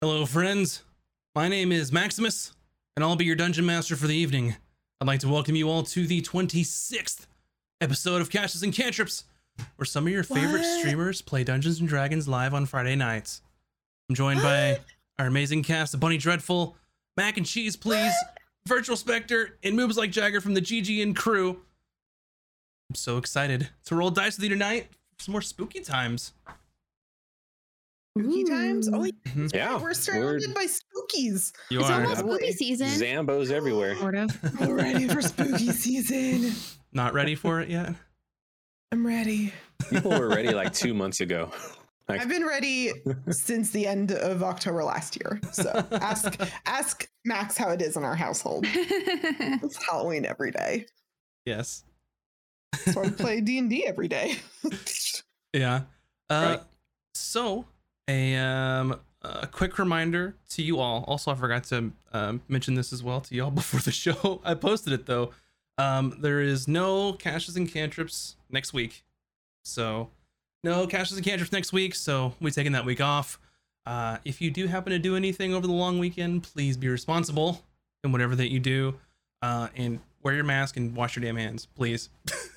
Hello, friends. My name is Maximus, and I'll be your dungeon master for the evening. I'd like to welcome you all to the 26th episode of Caches and Cantrips, where some of your favorite What? streamers play Dungeons and Dragons live on Friday nights. I'm joined by our amazing cast of Bunny Dreadful, Mac and Cheese, please, Virtual Spectre, and moves like Jagger from the GG and crew. I'm so excited to roll dice with you tonight for some more spooky times. Spooky times? Oh, yeah, Mhm. Yeah, we're surrounded by spookies. You It's are almost Boy. spooky season. Zambos everywhere. Sort of. I'm ready for spooky season. not ready for it yet. I'm ready. People were ready like two months ago. Like, I've been ready since the end of October last year. So ask ask Max how it is in our household. It's Halloween every day. Yes. So I play D and D every day. Yeah. Uh, Right. So, a um, a quick reminder to you all. Also, I forgot to um, mention this as well to y'all before the show. I posted it though. Um, there is no caches and cantrips next week, so no caches and cantrips next week. So we taking that week off. Uh, if you do happen to do anything over the long weekend, please be responsible in whatever that you do, uh, and wear your mask and wash your damn hands, please.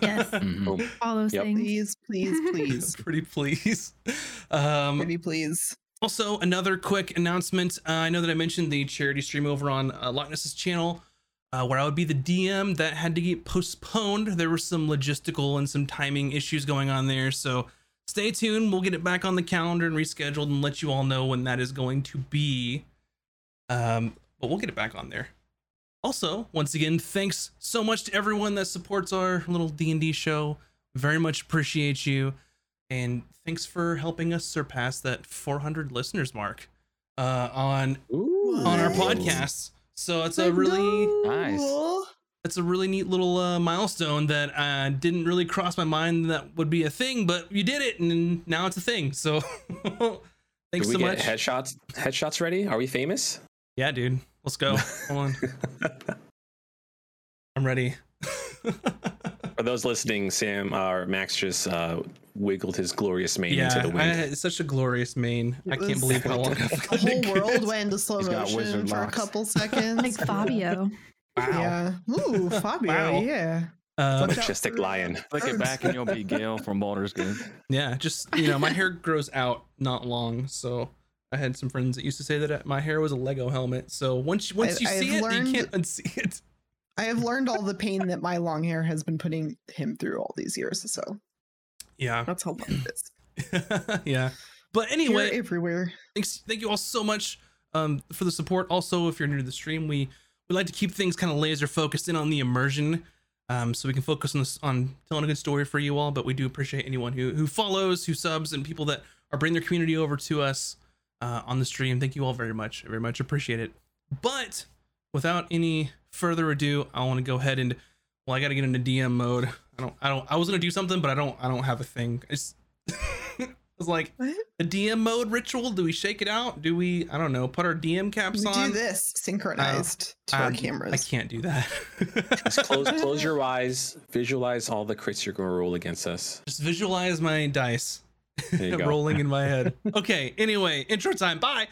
Yes. boom. All those Yep. things. please, please, please. Pretty please. Um, Pretty please. Also, another quick announcement. Uh, I know that I mentioned the charity stream over on uh, Loch Ness's channel, uh, where I would be the DM. That had to get postponed. There were some logistical and some timing issues going on there. So stay tuned. We'll get it back on the calendar and rescheduled and let you all know when that is going to be. Um, but we'll get it back on there. Also, once again, thanks so much to everyone that supports our little D&D show. Very much appreciate you and thanks for helping us surpass that 400 listeners mark uh, on Ooh. on our What? podcasts. So it's a really Nice. it's a really neat little uh, milestone that uh, didn't really cross my mind that would be a thing, but you did it, and now it's a thing. So Did thanks we so get much. headshots? Headshots ready? Are we famous? Yeah, dude, let's go. Hold on, I'm ready. For those listening, Sam or Max just uh, wiggled his glorious mane yeah, into the I, wind. it's such a glorious mane. I can't believe how long I've The whole world went into slow He's motion wizard for a couple seconds. Like Fabio. Wow. Yeah. Ooh, Fabio. Wow. Yeah. Uh, Watch out Majestic lion. Flick it back and you'll be Gale from Baldur's Gate. Yeah, just you know, my hair grows out not long, so I had some friends that used to say that uh, my hair was a Lego helmet. So once you- once you I've see it, learned- you can't unsee it. I have learned all the pain that my long hair has been putting him through all these years. So Yeah, that's how long it is. yeah. But anyway, everywhere. thanks, thank you all so much um, for the support. Also, if you're new to the stream, we we like to keep things kind of laser focused in on the immersion, um, so we can focus on this on telling a good story for you all. But we do appreciate anyone who who follows, who subs, and people that are bringing their community over to us uh, on the stream. Thank you all very much, very much appreciate it. But without any further ado, I want to go ahead and well, I got to get into DM mode. I don't, I don't, I was gonna do something, but I don't, I don't have a thing. It's, I was like, What? the DM mode ritual. Do we shake it out? Do we, I don't know, put our DM caps We on? do this synchronized to our Um, cameras. I can't do that. Just close, close your eyes. Visualize all the crits you're going to roll against us. Just visualize my dice There you go. rolling in my head. Okay. Anyway, intro time. Bye.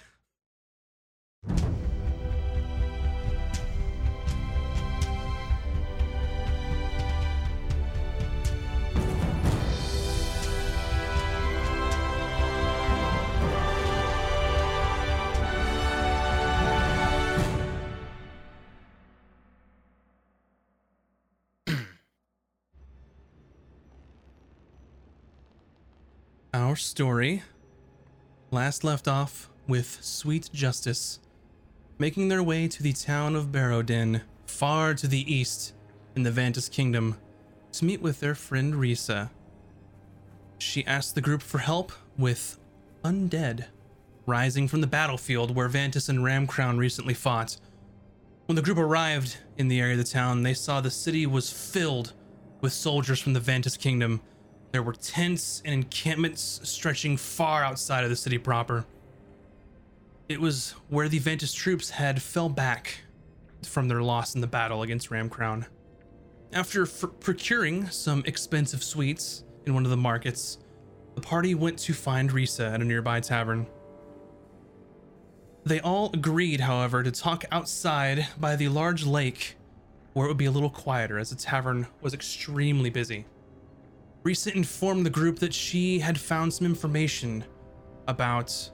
Our story last left off with Sweet Justice making their way to the town of Barrowden, far to the east in the Vantis Kingdom, to meet with their friend Risa. She asked the group for help with undead rising from the battlefield where Vantis and Ramcrown recently fought. When the group arrived in the area of the town, they saw the city was filled with soldiers from the Vantis Kingdom. There were tents and encampments stretching far outside of the city proper. It was where the Vantis troops had fell back from their loss in the battle against Ramcrown. After f- procuring some expensive sweets in one of the markets, the party went to find Risa at a nearby tavern. They all agreed, however, to talk outside by the large lake where it would be a little quieter as the tavern was extremely busy. Risa informed the group that she had found some information about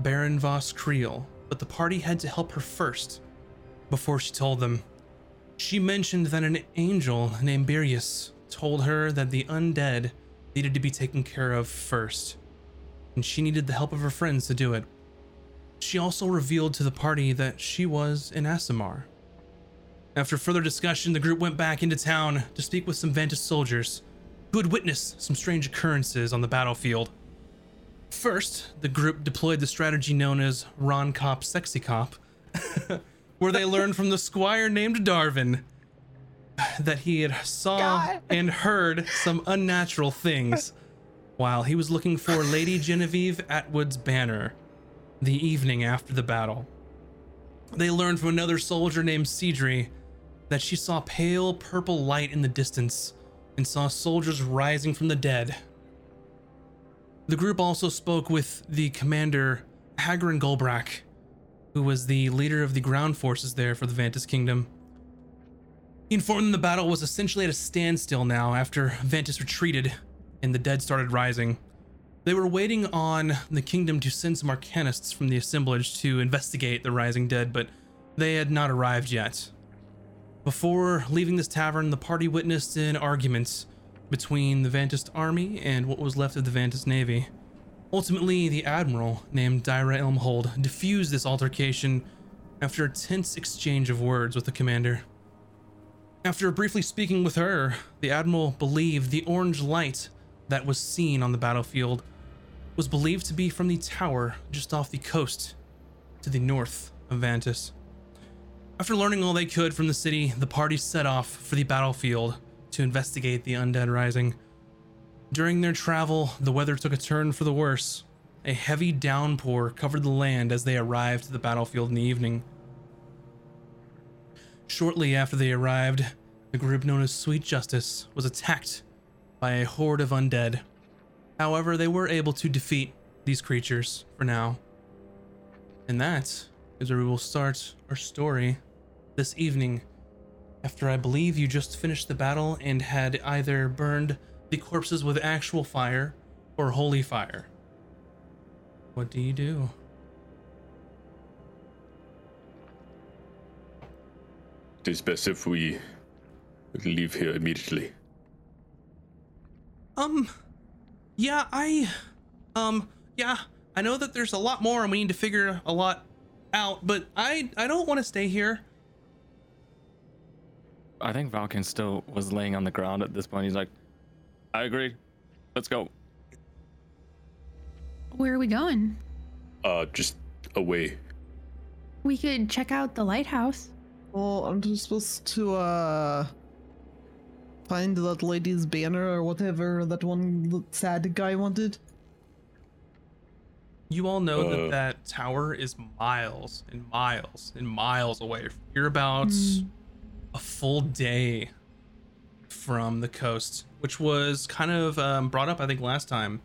Baron Voss Creel, but the party had to help her first before she told them. She mentioned that an angel named Birius told her that the undead needed to be taken care of first, and she needed the help of her friends to do it. She also revealed to the party that she was an Aasimar. After further discussion, the group went back into town to speak with some Vantis soldiers who had witnessed some strange occurrences on the battlefield. First, the group deployed the strategy known as Ron Cop Sexy Cop, where they learned from the squire named Darvin that he had saw God. and heard some unnatural things while he was looking for Lady Genevieve Atwood's banner the evening after the battle. They learned from another soldier named Cedri that she saw pale purple light in the distance and saw soldiers rising from the dead. The group also spoke with the commander, Hagrin Golbrak, who was the leader of the ground forces there for the Vantis Kingdom. He informed them the battle was essentially at a standstill now after Vantis retreated and the dead started rising. They were waiting on the kingdom to send some arcanists from the assemblage to investigate the rising dead, but they had not arrived yet. Before leaving this tavern, the party witnessed an argument between the Vantist army and what was left of the Vantist navy. Ultimately, the admiral, named Dyra Elmhold, diffused this altercation after a tense exchange of words with the commander. After briefly speaking with her, the admiral believed the orange light that was seen on the battlefield was believed to be from the tower just off the coast to the north of Vantis. After learning all they could from the city, the party set off for the battlefield to investigate the undead rising. During their travel, the weather took a turn for the worse. A heavy downpour covered the land as they arrived at the battlefield in the evening. Shortly after they arrived, the group known as Sweet Justice was attacked by a horde of undead. However, they were able to defeat these creatures for now. And that is where we will start our story this evening. After I believe you just finished the battle and had either burned the corpses with actual fire or holy fire. What do you do? It is best if we leave here immediately. Um, yeah, I, um, yeah, I know that there's a lot more and we need to figure a lot out, but I, I don't want to stay here. I think Valken still was laying on the ground at this point. He's like, I agree. Let's go. Where are we going? Uh, just away. We could check out the lighthouse. Well, I'm just supposed to uh find that lady's banner or whatever that one sad guy wanted. You all know that Uh. that tower is miles and miles and miles away. You're about Mm. a full day from the coast, which was kind of um, brought up, I think, last time.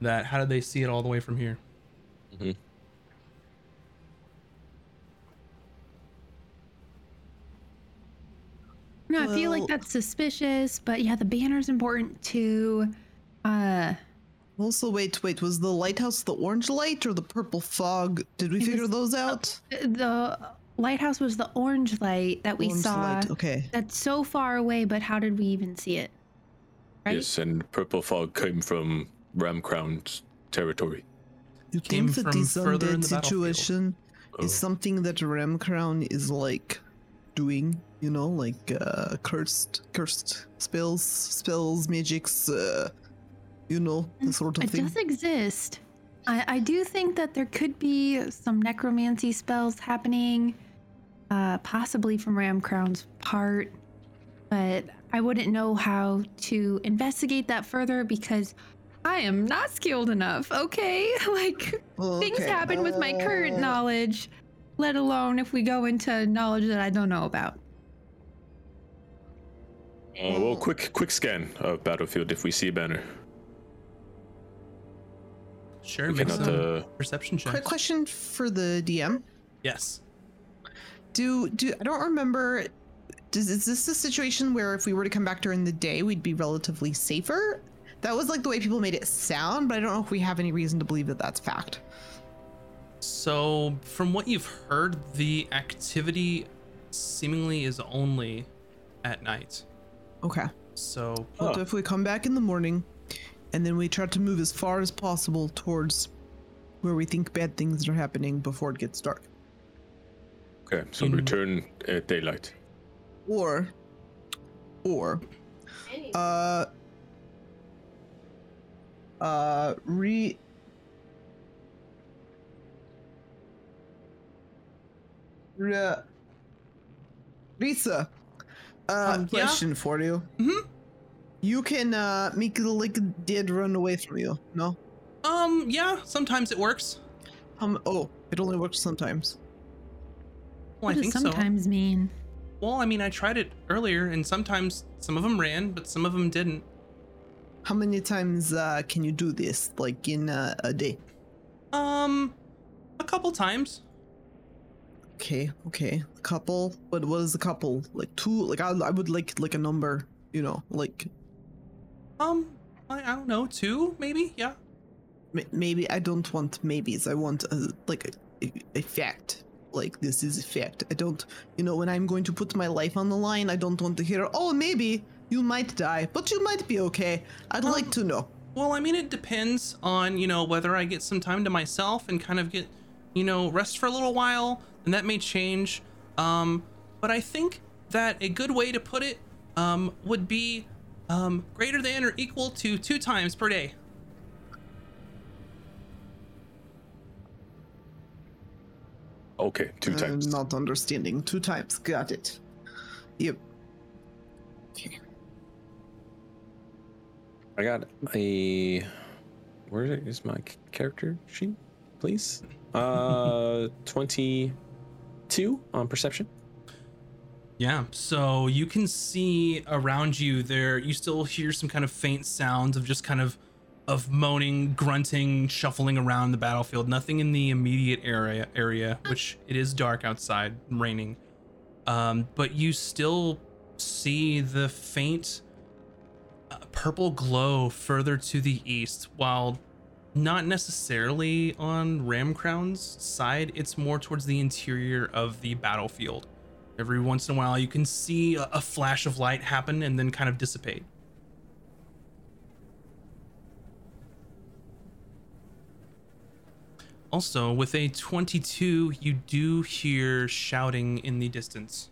That how did they see it all the way from here? No, I feel like that's suspicious, but yeah, the banner's important too. Uh, Also, wait, wait, was the lighthouse the orange light or the purple fog? Did we It figure was- those out? the lighthouse was the orange light that we Orange saw. light, Okay. That's so far away, but how did we even see it? Right? Yes, and purple fog came from Ram Ramcrown's territory. You Came think that from this further in undead the battlefield. situation Oh. is something that Ram Crown is like doing, you know, like uh cursed cursed spells, spells, magics, uh you know, the sort of It thing. does exist. I, I do think that there could be some necromancy spells happening, uh, possibly from Ram Crown's part, but I wouldn't know how to investigate that further because I am not skilled enough. Okay, like things Okay, happen with my current uh, knowledge, let alone if we go into knowledge that I don't know about. Uh, well, quick, quick scan of battlefield if we see a banner. Sure, We make cannot. some Uh, perception check. Quick question for the DM. Yes. Do do I don't remember. Does is this a situation where if we were to come back during the day, we'd be relatively safer? That was like the way people made it sound, but I don't know if we have any reason to believe that that's fact. So, from what you've heard, the activity seemingly is only at night. Okay. So, What Huh. if we come back in the morning, and then we try to move as far as possible towards where we think bad things are happening before it gets dark? okay, so In- return at daylight. Or, or, uh, uh, re. Re- Risa, uh, Uh, yeah? question for you. Mhm. You can uh make the like a dead run away from you. No. um, yeah, sometimes it works. Um. Oh, it only works sometimes. Well, what I does think so. sometimes mean? Well, I mean, I tried it earlier, and sometimes some of them ran, but some of them didn't. How many times uh can you do this? Like in uh, a day? Um, a couple times. Okay, okay. A couple. But what is a couple? Like two? Like I, I would like like a number. You know, like Um, I, I don't know, two maybe. Yeah. maybe I don't want maybes. I want a, like a, a, a fact. Like this is a fact. I don't. You know, when I'm going to put my life on the line, I don't want to hear. Oh, maybe you might die, but you might be okay. I'd like to know. Well, I mean, it depends on, you know, whether I get some time to myself and kind of get, you know, rest for a little while, and that may change. Um, but I think that a good way to put it um, would be um, greater than or equal to two times per day. Okay, two I'm times. not understanding. Two times. Got it. Yep. Okay. I got a. Where is my character sheet, please? Uh, twenty-two on perception. Yeah, so you can see around you there, you still hear some kind of faint sounds of just kind of of moaning, grunting, shuffling around the battlefield. Nothing in the immediate area area, which it is dark outside, raining. Um, but you still see the faint uh, purple glow further to the east, while not necessarily on Ramcrown's side, it's more towards the interior of the battlefield. Every once in a while, you can see a, a flash of light happen and then kind of dissipate. Also, with a 22, you do hear shouting in the distance.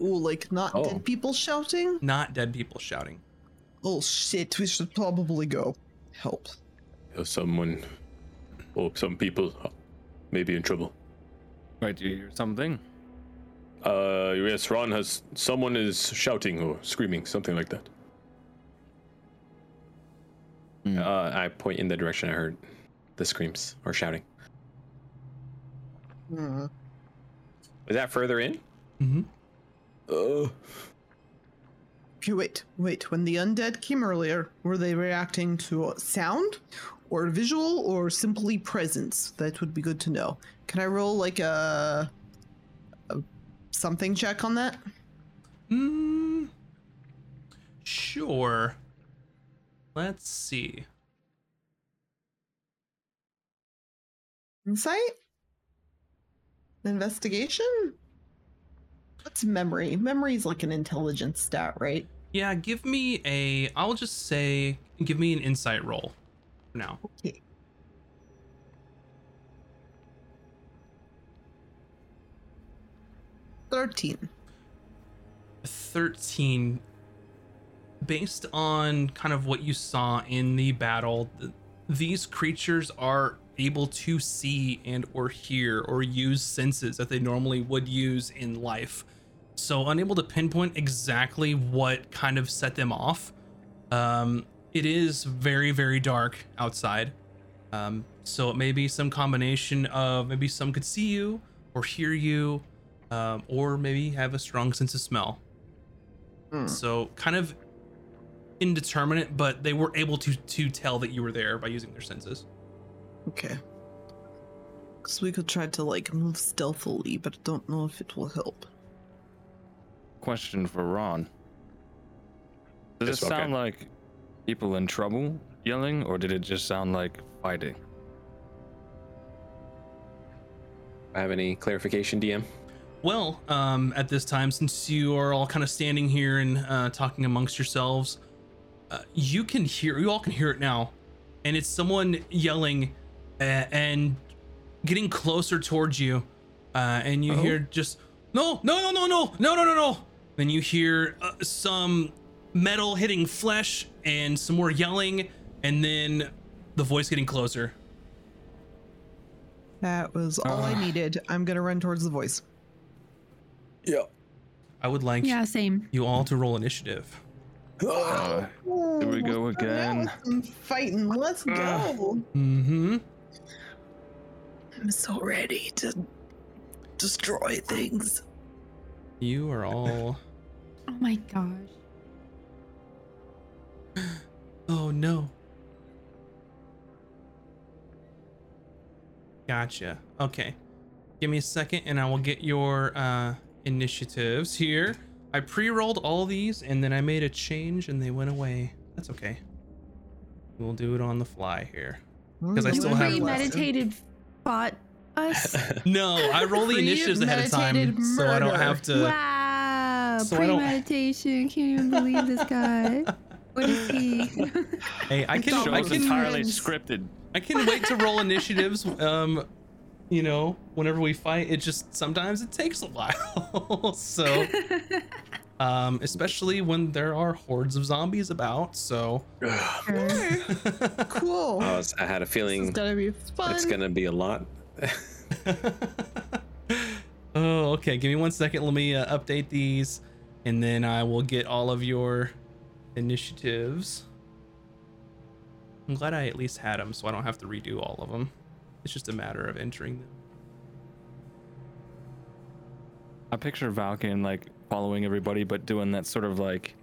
Oh, like not Oh. dead people shouting? Not dead people shouting. Oh shit, we should probably go. Help. Someone, or some people, may be in trouble. Wait, do you hear something? Uh, yes, Ron has. Someone is shouting or screaming, something like that. Hmm. Uh, I point in the direction I heard the screams or shouting. Hmm. Is that further in? Mm-hmm. Uh, Okay, wait, wait. When the undead came earlier, were they reacting to sound or visual or simply presence? That would be good to know. Can I roll like a, a something check on that? Mm, sure. Let's see. Insight? Investigation? What's memory? Memory is like an intelligence stat, right? Yeah, give me a. I'll just say, give me an insight roll for now. Okay. Thirteen. 13 based on kind of what you saw in the battle th- these creatures are able to see and or hear or use senses that they normally would use in life. So unable to pinpoint exactly what kind of set them off um, it is very very dark outside. Um, so it may be some combination of maybe some could see you or hear you um, or maybe have a strong sense of smell Hmm. so kind of indeterminate, but they were able to to tell that you were there by using their senses. Okay. Because we could try to like move stealthily, but I don't know if it will help. Question for Ron. Does Yes, it okay. sound like people in trouble yelling, or did it just sound like fighting? I have any clarification, DM? Well, um, at this time, since you are all kind of standing here and uh, talking amongst yourselves, uh, you can hear, you all can hear it now, and it's someone yelling uh, and getting closer towards you, uh, and you Oh. hear just no, no, no, no, no, no, no, no, no. Then you hear uh, some metal hitting flesh and some more yelling, and then the voice getting closer. That was all I Ah. needed. I'm gonna run towards the voice. Yeah. I would like Yeah, same. you all to roll initiative. Uh, Here we go again. I'm fighting. Let's go. Mm-hmm. I'm so ready to destroy things. You are all. Oh my gosh. Oh no. Gotcha. Okay. Give me a second and I will get your uh, initiatives here. I pre rolled all these and then I made a change and they went away. That's okay. We'll do it on the fly here. Because I Mm, still you have- learned a lesson. premeditated fought us. No, I roll the initiatives ahead of time Premeditated so I don't have to. wow, so premeditation. Can't even believe this guy. What is he? Hey, I can. Show I is can. entirely scripted. I can wait to roll initiatives. Um, you know, whenever we fight, it just sometimes it takes a while. so, um, especially when there are hordes of zombies about. So, Cool. I, was, I had a this is feeling gonna be fun. it's gonna be a lot. oh, okay. Give me one second. Let me uh, update these, and then I will get all of your initiatives. I'm glad I at least had them, so I don't have to redo all of them. It's just a matter of entering them. I picture Valken like following everybody, but doing that sort of like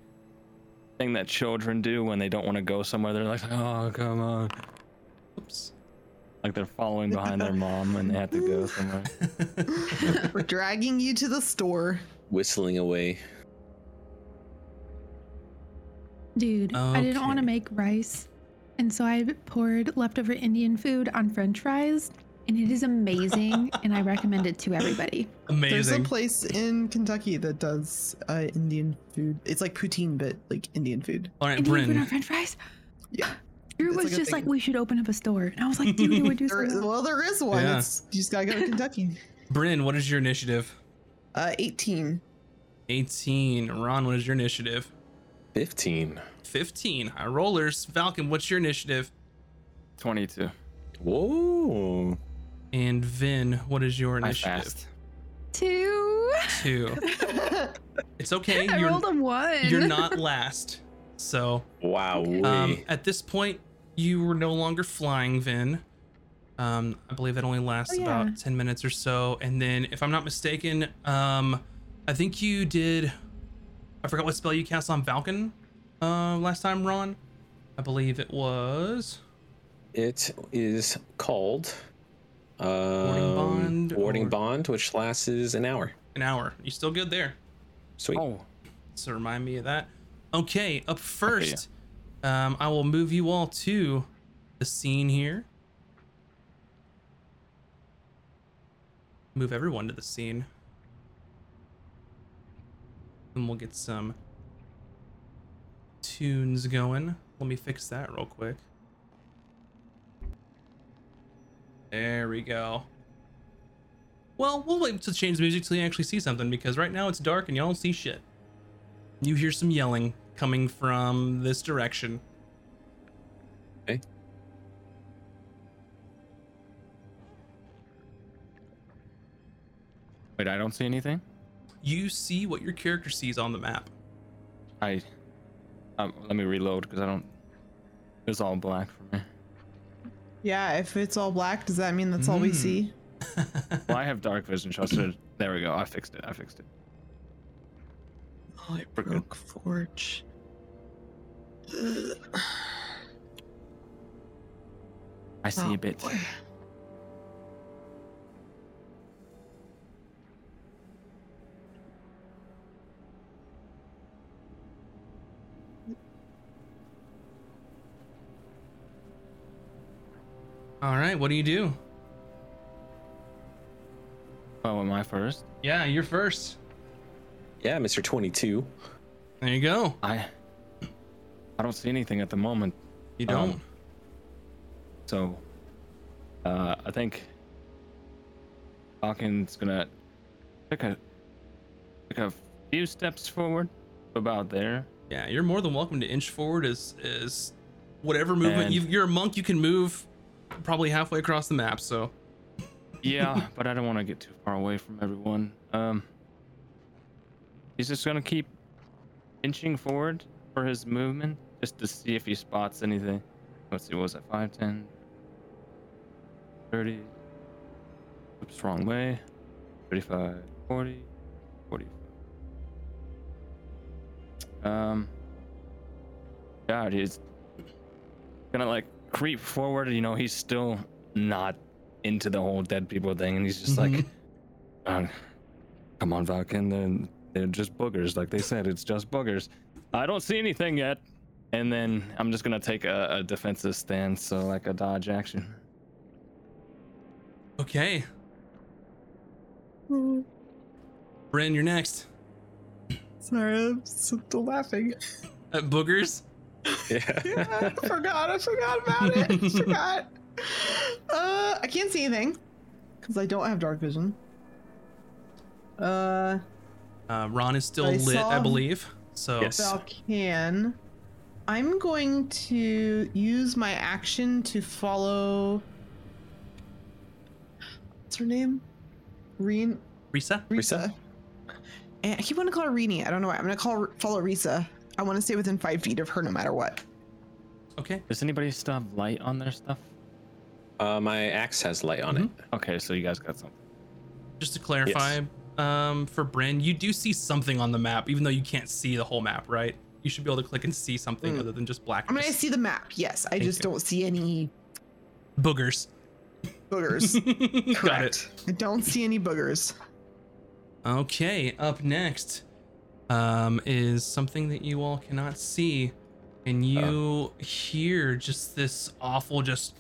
thing that children do when they don't want to go somewhere. They're like, "Oh, come on!" Oops. Like they're following behind their mom and they have to go somewhere. We're dragging you to the store. Whistling away. Dude, I didn't want to make rice. And so I poured leftover Indian food on french fries. And it is amazing. and I recommend it to everybody. Amazing. There's a place in Kentucky that does uh, Indian food. It's like poutine, but like Indian food. All right, Indian food on french fries? Yeah. Drew was like just like, we should open up a store. And I was like, dude, it would do so There is, well. well, there is one. Yeah. It's, you just gotta go to Kentucky. Bryn, what is your initiative? Uh, 18. 18. Ron, what is your initiative? 15. 15. High rollers. Falcon, what's your initiative? Twenty-two. Whoa. And Vin, what is your initiative? Two. Two. It's okay. I You're, rolled a one. you're not last. So Wow. um, at this point, you were no longer flying, Vin. Um, I believe that only lasts Oh, yeah. about 10 minutes or so. And then, if I'm not mistaken, um, I think you did. I forgot what spell you cast on Falcon uh, last time, Ron. I believe it was. It is called um, Bond Warding or- Bond, which lasts is an hour. An hour. You still good there? Sweet. Oh, So remind me of that. Okay, up first, um, I will move you all to the scene here. Move everyone to the scene. And we'll get some tunes going. Let me fix that real quick. There we go. Well, we'll wait to change the music till you actually see something because right now it's dark and y'all don't see shit. You hear some yelling coming from this direction. Okay. wait, I don't see anything. You see what your character sees on the map. I um, let me reload because I don't. It's all black for me. yeah, if it's all black, does that mean that's all we Mm. see? Well, I have dark vision, so I should. There we go. I fixed it. I fixed it. Oh, I We're good. broke Forge. I I see Oh, a bit. boy. All right, what do you do? Oh, am I first? Yeah, you're first. Yeah, Mr. 22. There you go. I I don't see anything at the moment. You don't. Um, So uh I think Hawkins gonna take a take a few steps forward about there. yeah, you're more than welcome to inch forward as as whatever movement you you're a monk. You can move probably halfway across the map. So Yeah, but I don't want to get too far away from everyone. Um He's just gonna keep inching forward for his movement just to see if he spots anything. Let's see, what was that 5, 10, 30? Oops, wrong way. 35, 40, 45. Um, God, he's gonna like creep forward. You know, he's still not into the whole dead people thing, and he's just like, Mhm. uh, "Come on, Falcon, they're, they're just boogers, like they said. It's just boogers. I don't see anything yet." And then I'm just gonna take a, a defensive stance, so like a dodge action. okay, Bryn, you're next. Sorry, I'm still laughing. At boogers. Yeah. Yeah, I forgot. I forgot about it. I forgot. Uh, I can't see anything because I don't have dark vision. Uh, Uh, Ron is still I lit, I believe. So Yes. Valkan. I'm going to use my action to follow. What's her name? Reen. Risa. Risa. And I keep wanting to call her Reenie. I don't know why. I'm gonna call her, follow Risa. I want to stay within five feet of her no matter what. Okay. Does anybody still have light on their stuff? Uh, my axe has light on it. Okay, so you guys got something. Just to clarify, um, for Bryn, you do see something on the map, even though you can't see the whole map, right? You should be able to click and see something Mm. other than just black. I mean, I see the map. Yes, I just you. don't see any boogers. boogers. Got it. Correct. I don't see any boogers. Okay, up next um, is something that you all cannot see, and you hear just this awful, just.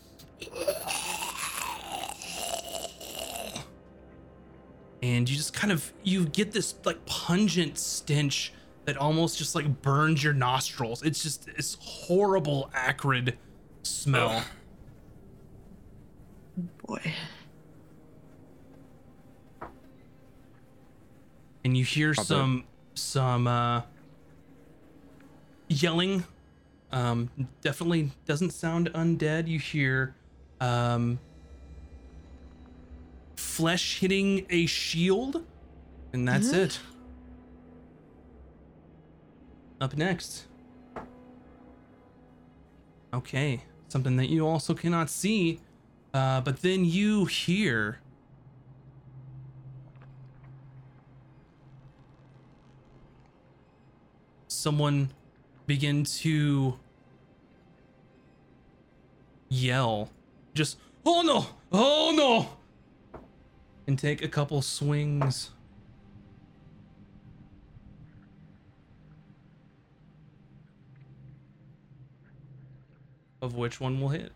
And you just kind of you get this like pungent stench that almost just like burns your nostrils. It's just this horrible, acrid smell. Boy. and you hear Probably. some some uh yelling. Um definitely doesn't sound undead. You hear um flesh hitting a shield and that's Mhm. it. Up next. Okay something that you also cannot see uh but then you hear someone begin to yell just oh no! Oh no! and take a couple swings. Of which one will hit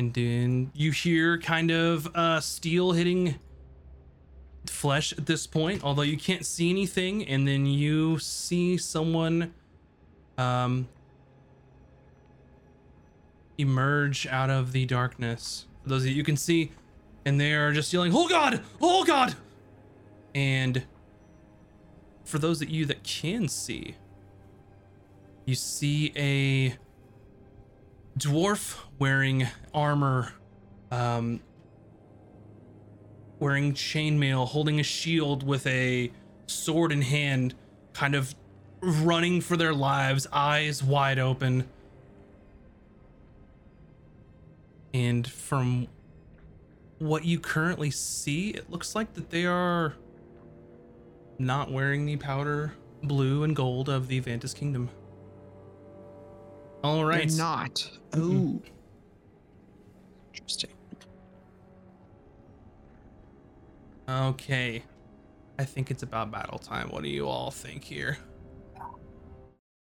and then you hear kind of uh steel hitting flesh at this point although you can't see anything. And then you see someone um emerge out of the darkness. For those that you can see and they are just yelling oh god! Oh god! And for those of you that can see you see a dwarf wearing armor um wearing chainmail holding a shield with a sword in hand kind of running for their lives eyes wide open and from what you currently see it looks like that they are not wearing the powder blue and gold of the Vantis Kingdom. All They're right. not. Mhm. Oh. Interesting. Okay. I think it's about battle time. What do you all think here?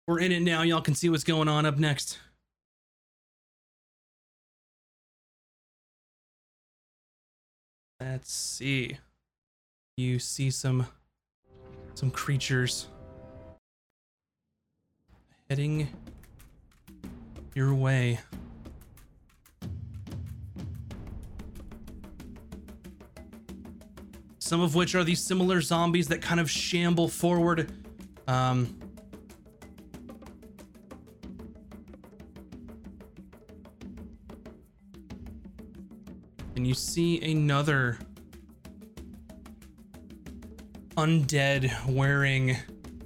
We're in it now. Y'all can see what's going on up next. Let's see. You see some some creatures heading your way. some of which are these similar zombies that kind of shamble forward. Um, and you see another undead wearing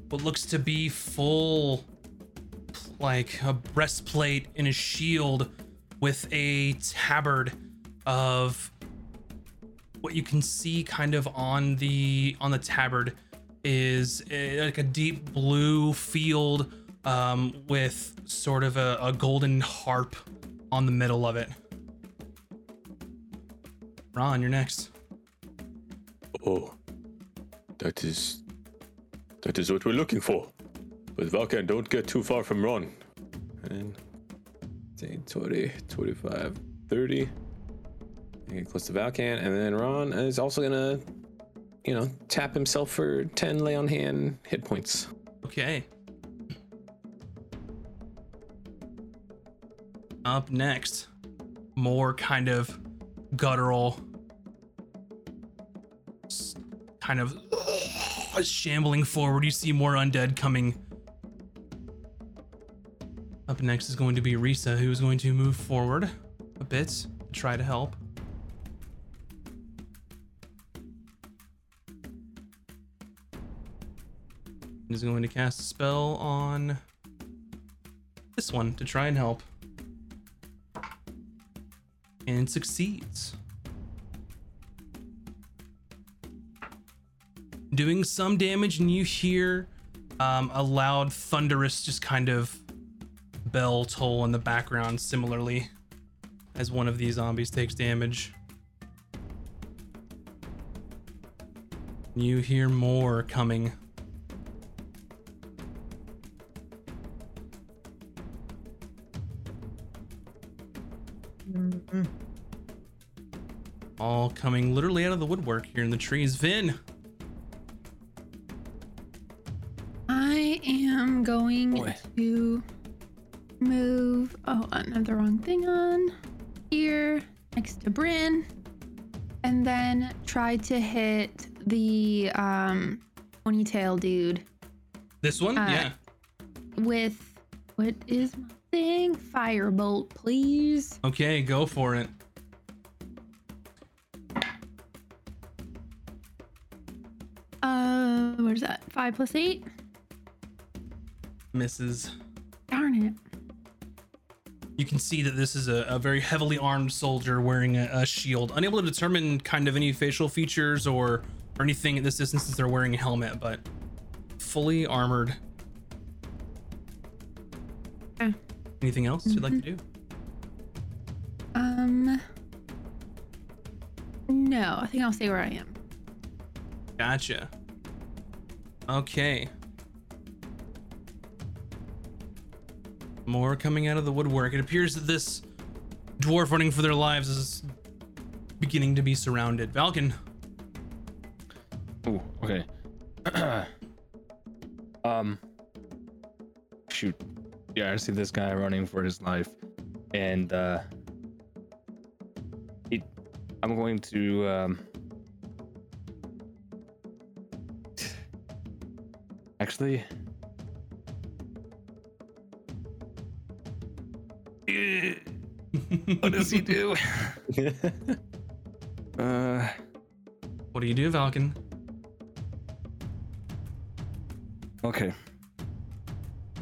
what looks to be full, like a breastplate and a shield with a tabard of what you can see kind of on the on the tabard is a, like a deep blue field um, with sort of a, a golden harp on the middle of it. Ron, you're next. Oh, that is that is what we're looking for. But Valkan, don't get too far from Ron. And say 20, 25, 30. Get close to Valkan, and then Ron is also gonna, you know, tap himself for 10 lay on hand hit points. Okay. Up next, more kind of guttural, kind of shambling forward. You see more undead coming. Up next is going to be Risa, who is going to move forward a bit to try to help. is going to cast a spell on this one to try and help. And succeeds. Doing some damage, and you hear um, a loud, thunderous, just kind of bell toll in the background, similarly, as one of these zombies takes damage. You hear more coming. Mhm. all coming literally out of the woodwork here in the trees. Vin, I am going Boy. to move. Oh, I have the wrong thing on here next to Bryn, and then try to hit the um, ponytail dude this one, Uh, yeah. with what is my thing? Firebolt, please. Okay, go for it. Uh, where's that? Five plus eight. Misses. Darn it. You can see that this is a, a very heavily armed soldier wearing a, a shield, unable to determine kind of any facial features or or anything at this distance since they're wearing a helmet, but fully armored. Okay. Anything else you'd like to do? Um. No, I think I'll stay where I am. Gotcha. Okay. More coming out of the woodwork. It appears that this dwarf running for their lives is beginning to be surrounded. Falcon. Oh, okay. um, shoot. Yeah, I see this guy running for his life, and uh, he, I'm going to um. Actually. what does he do? uh, what do you do, Valken? Okay.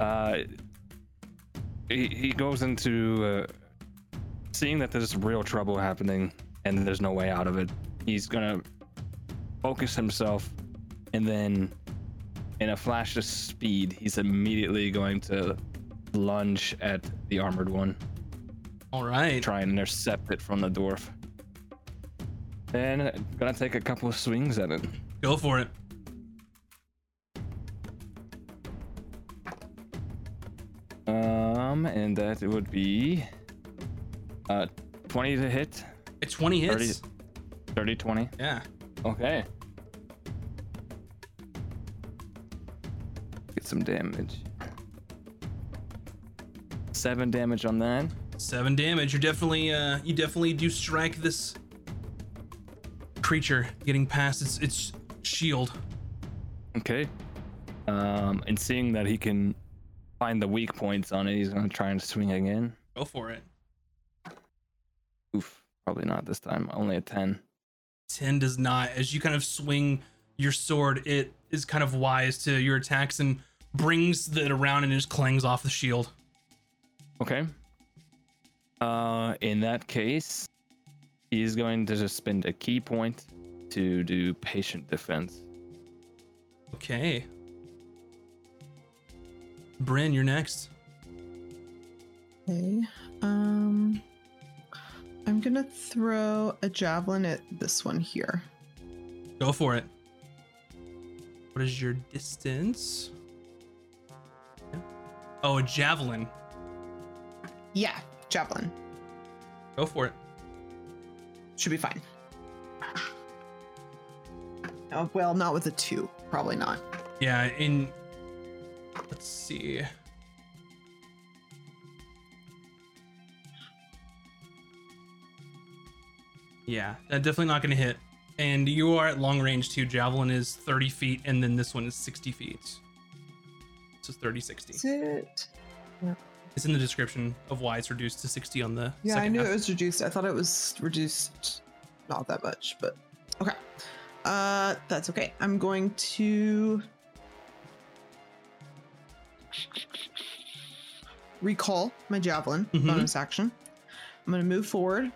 Uh, he, he goes into uh, seeing that there's real trouble happening and there's no way out of it. He's gonna focus himself and then in a flash of speed, he's immediately going to lunge at the armored one, All right. try and intercept it from the dwarf. And gonna take a couple of swings at it. Go for it. Um, and that would be uh 20 to hit, At 20 hits. 30, 30 20. Yeah. Okay. Get some damage. Seven damage on that. Seven damage. You're definitely uh you definitely do strike this creature getting past its its shield. Okay. Um, and seeing that he can find the weak points on it, he's gonna try and swing again. Go for it. Oof, probably not this time. Only a ten. 10 does not. As you kind of swing your sword, it is kind of wise to your attacks and brings it around and just clangs off the shield. Okay. Uh, in that case, he's going to just spend a ki point to do patient defense. Okay. Bryn, you're next. Okay. Um, I'm gonna throw a javelin at this one here. Go for it. What is your distance? Oh, a javelin. Yeah, javelin Go for it. should be fine. Oh, well, not with a two. Probably not. Yeah, in let's see. Yeah, definitely not gonna hit. And you are at long range too. Javelin is 30 feet, and then this one is 60 feet. So 30, 60. Is it? It's in the description of why it's reduced to 60 on the Yeah, I knew half. it was reduced. I thought it was reduced not that much, but okay. Uh that's okay. I'm going to recall my javelin Mhm. bonus action. I'm gonna move forward.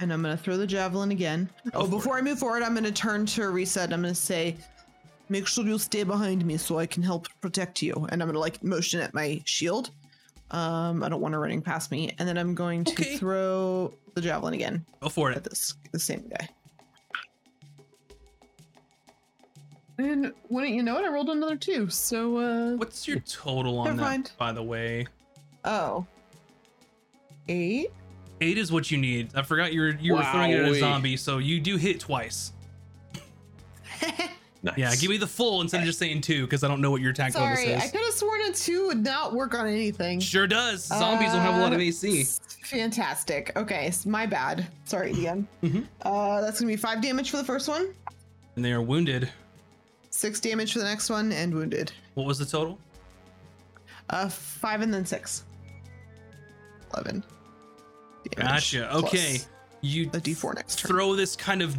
And I'm gonna throw the javelin again. oh, for before I move forward, I'm gonna turn to reset. I'm gonna say, make sure you stay behind me so I can help protect you. And I'm gonna like motion at my shield. Um, I don't want her running past me. And then I'm going to Okay. throw the javelin again Go for at it. this the same guy. And wouldn't you know it, I rolled another two. So uh What's your total on that, mind. by the way? oh. Eight? Eight is what you need. I forgot you were you were throwing it at a zombie, so you do hit twice. Nice. Yeah, give me the full instead of just saying two, because I don't know what your attack bonus Sorry, I could have sworn a two would not work on anything. Sure does. Zombies don't have a lot of Uh, AC. Fantastic. Okay, my bad. Sorry, DM. Mhm. Uh, that's gonna be five damage for the first one, And they are wounded. six damage for the next one, and wounded. What was the total? Uh, five and then six. Eleven. damage Gotcha. plus Okay. You A D4 next turn. throw this kind of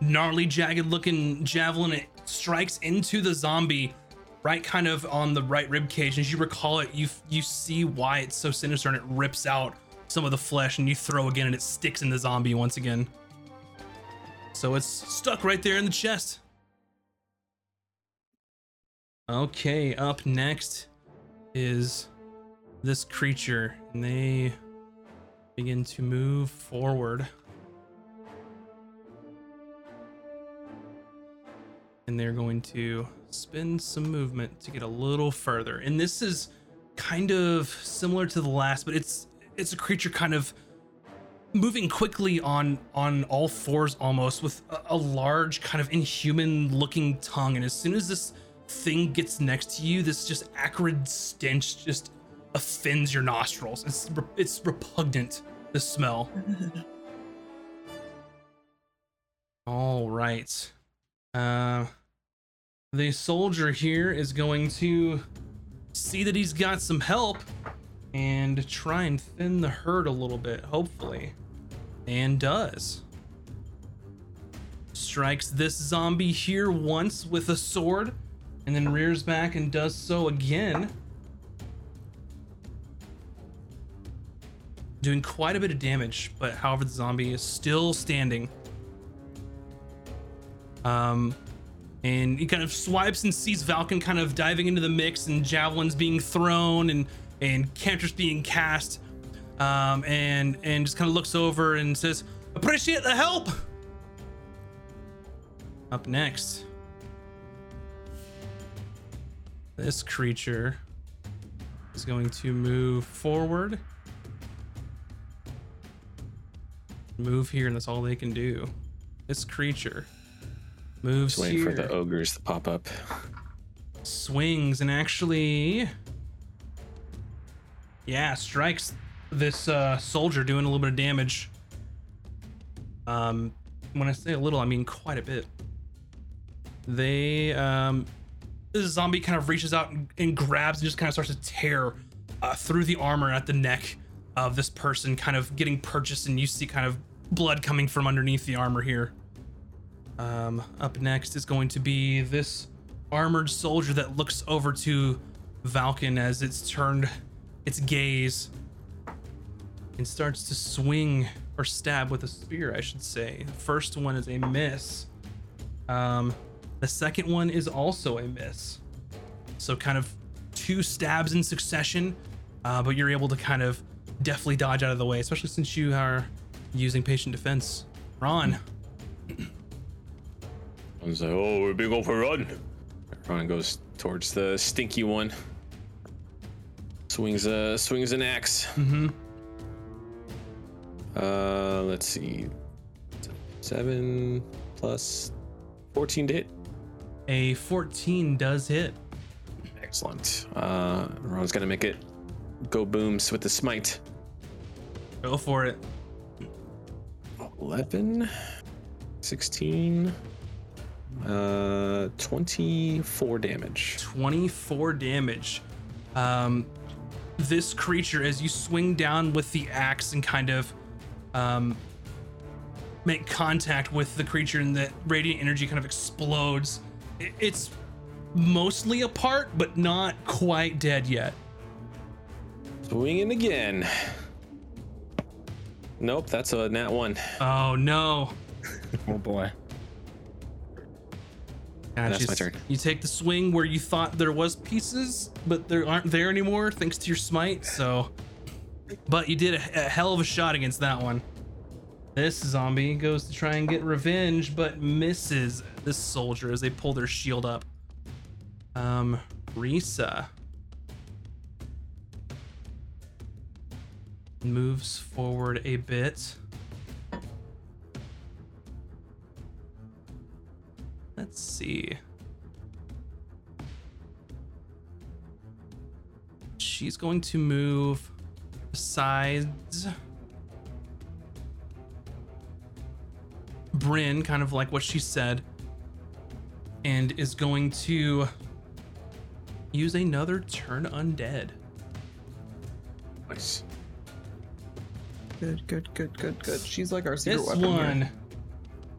gnarly, jagged looking javelin. It strikes into the zombie, right kind of on the right rib cage. As you recall it, you you see why it's so sinister, and it rips out some of the flesh. And you throw again, and it sticks in the zombie once again. So it's stuck right there in the chest. Okay, up next is this creature, and they begin to move forward. And they're going to spend some movement to get a little further. And this is kind of similar to the last, but it's it's a creature kind of moving quickly on on all fours almost with a, a large kind of inhuman looking tongue. And as soon as this thing gets next to you this just acrid stench just offends your nostrils. It's it's repugnant the smell. All right uh the soldier here is going to see that he's got some help and try and thin the herd a little bit, hopefully. And does. Strikes this zombie here once with a sword, and then rears back and does so again. Doing quite a bit of damage, but however, the zombie is still standing. Um, and he kind of swipes and sees Valken kind of diving into the mix and javelins being thrown and and cantrips being cast. Um, and and just kind of looks over and says, "Appreciate the help." Up next, this creature is going to move forward. Move here, and that's all they can do. This creature moves Just waiting here, for the ogres to pop up. swings, and actually, yeah, strikes this uh, soldier, doing a little bit of damage. Um, when I say a little, I mean quite a bit. They, um, this zombie kind of reaches out and, and grabs and just kind of starts to tear uh, through the armor at the neck of this person, kind of getting purchased, and you see kind of blood coming from underneath the armor here. Um, up next is going to be this armored soldier that looks over to Valken as it's turned its gaze and starts to swing or stab with a spear, I should say. The first one is a miss. Um, the second one is also a miss. So, kind of two stabs in succession, uh, but you're able to kind of deftly dodge out of the way, especially since you are using patient defense. Ron, Was like, oh, we're being old for run. Ron goes towards the stinky one. Swings a swings an axe. mm-hmm. Uh, let's see, seven plus fourteen to hit. a 14 does hit. Excellent. Uh, Ron's gonna make it go booms with the smite. Go for it. 11, 16, uh, 24 damage. 24 damage. Um, this creature, as you swing down with the axe and kind of um, make contact with the creature, and the radiant energy kind of explodes. It's mostly apart, but not quite dead yet. Swinging again. Nope, that's a nat one. Oh no. Oh boy. That's my turn. You take the swing where you thought there was pieces, but there aren't there anymore thanks to your smite. So, but you did a, a hell of a shot against that one. This zombie goes to try and get revenge, but misses this soldier as they pull their shield up. Um, Risa moves forward a bit. Let's see. She's going to move besides Bryn, kind of like what she said, and is going to use another turn undead. Nice. Good, good, good, good, good. She's like our secret This weapon. one, Here.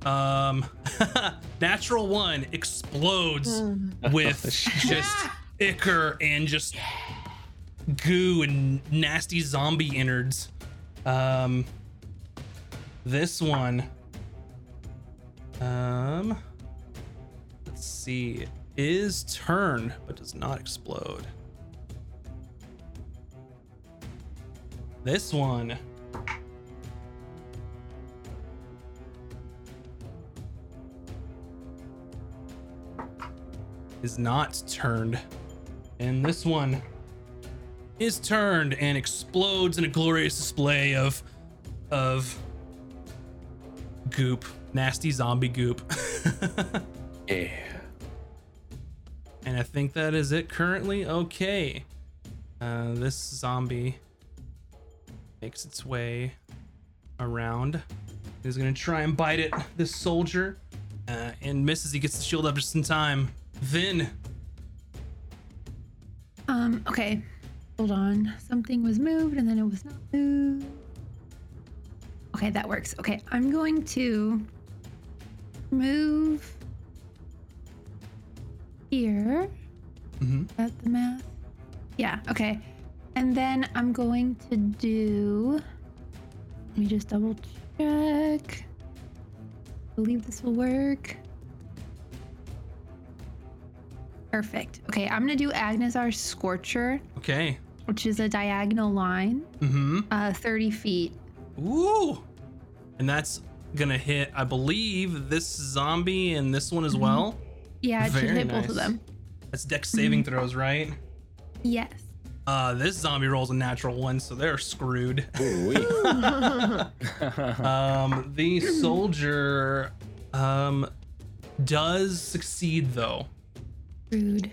Um, natural one explodes with just ichor and just goo and nasty zombie innards. Um, this one, um, let's see, is turned but does not explode. This one. Is not turned. And this one is turned and explodes in a glorious display of of goop, nasty zombie goop. Yeah. and I think that is it currently. Okay. Uh, this zombie makes its way around. He's gonna try and bite it, this soldier, uh, and misses. He gets the shield up just in time. Then Um, okay. Hold on. Something was moved and then it was not moved. Okay, that works. Okay, I'm going to move here. Mhm. Is that the math? Yeah, okay. And then I'm going to do. Let me just double check. believe this will work. Perfect. Okay, I'm gonna do Aganazzar's Scorcher, Okay. which is a diagonal line, Mm-hmm. uh, 30 feet. Ooh. And that's gonna hit, I believe, this zombie and this one as Mm-hmm. well. Yeah, it should Very hit both of them. That's dex saving throws, right? Yes. Uh, this zombie rolls a natural one, so they're screwed. Ooh. Um, the soldier, um, does succeed though, Rude.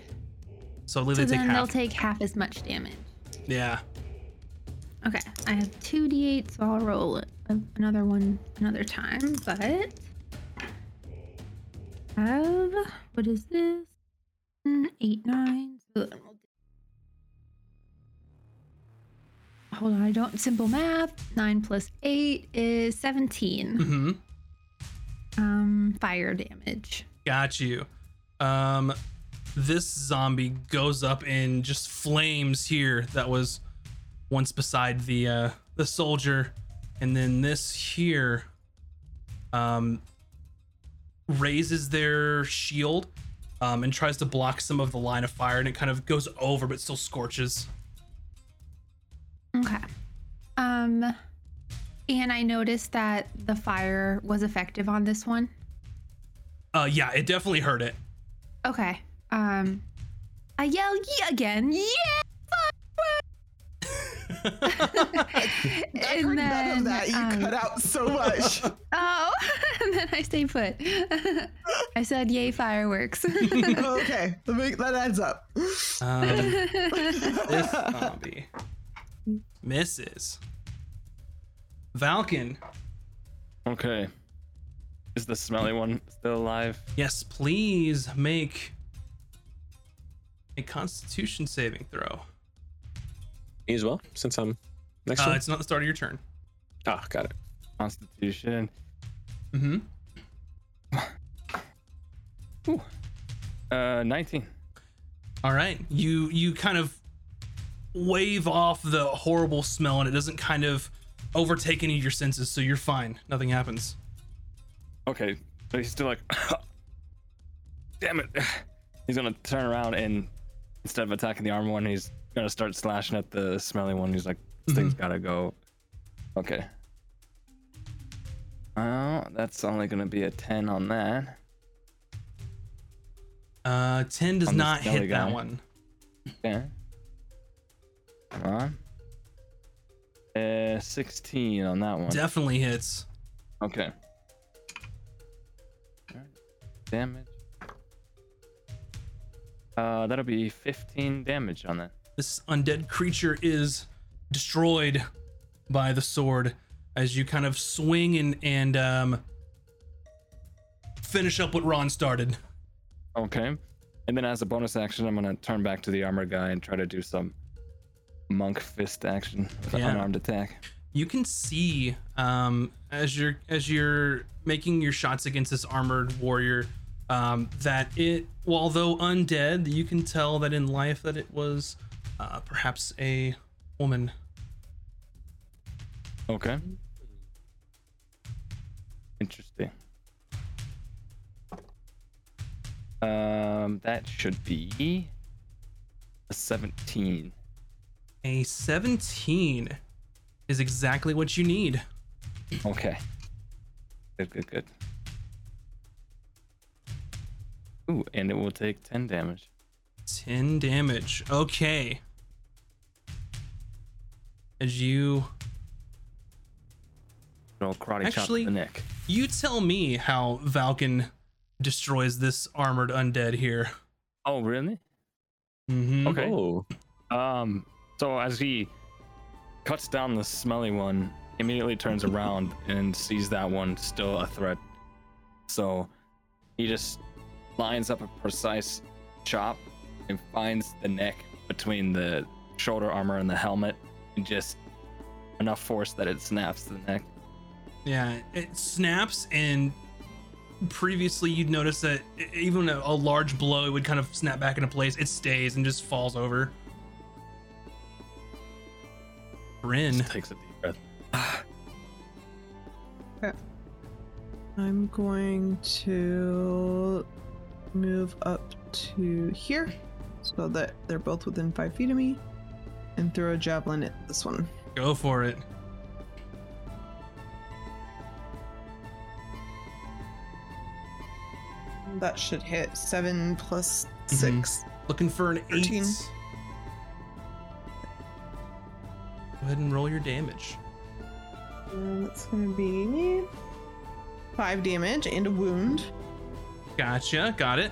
so I believe So they take then they'll take half as much damage. yeah. Okay, I have two d8, so I'll roll another one another time. But I have what is this? Mm, Eight, nine. So then we'll do- Hold on, I don't simple math. Nine plus eight is seventeen. Mm-hmm. Um, fire damage. Got you. Um, this zombie goes up in just flames here. That was once beside the uh, the soldier, and then this here, um, raises their shield, um, and tries to block some of the line of fire, and it kind of goes over, but still scorches. Okay. Um, and I noticed that the fire was effective on this one. Uh, yeah, it definitely hurt it. Okay. Um, I yell yeah again. Yeah. I and heard none then, of that. You um, cut out so much. Oh, and then I stay put. I said, "Yay, fireworks!" okay, that make- that adds up. Um, this zombie misses. Valken, Okay. Is the smelly one still alive? yes, please make a Constitution saving throw. Me as well, since I'm next Uh, it's not the start of your turn. Ah, got it. Constitution. Mm-hmm. Ooh. Uh, 19. All right, you you kind of wave off the horrible smell, and it doesn't kind of overtake any of your senses, so you're fine. Nothing happens. Okay, but he's still like, damn it. He's gonna turn around and instead of attacking the armor one, he's gonna start slashing at the smelly one. He's like, this thing's gotta go. Okay. Oh, that's only gonna be a 10 on that. Uh, ten does On not hit that one. Okay. Come on. Uh, 16 on that one. Definitely hits. Okay. Alright, Damage. Uh, that'll be 15 damage on that. this undead creature is destroyed by the sword as you kind of swing and and um finish up what Ron started. Okay. And then as a bonus action, I'm gonna turn back to the armor guy and try to do some monk fist action with an unarmed attack. You can see um as you're as you're making your shots against this armored warrior um that it although undead, you can tell that in life that it was uh perhaps a woman. Okay. Interesting. Um, that should be a 17. A 17 is exactly what you need. Okay. Good, good, good. Ooh, and it will take 10 damage. 10 damage. Okay. As you Little karate Actually- to the neck. you tell me how Valken destroys this armored undead here. Oh, really? Mm-hmm. Okay. Oh, Um, so as he cuts down the smelly one, immediately turns around and sees that one still a threat. So he just lines up a precise chop and finds the neck between the shoulder armor and the helmet and just enough force that it snaps the neck. Yeah, it snaps, and previously you'd notice that even a, a large blow, it would kind of snap back into place. It stays and just falls over. Bryn. Takes a deep breath. I'm going to move up to here so that they're both within five feet of me and throw a javelin at this one. Go for it. That should hit seven plus Mhm. six. Looking for an eight. Go ahead and roll your damage. And that's gonna be five damage and a wound. Gotcha. Got it.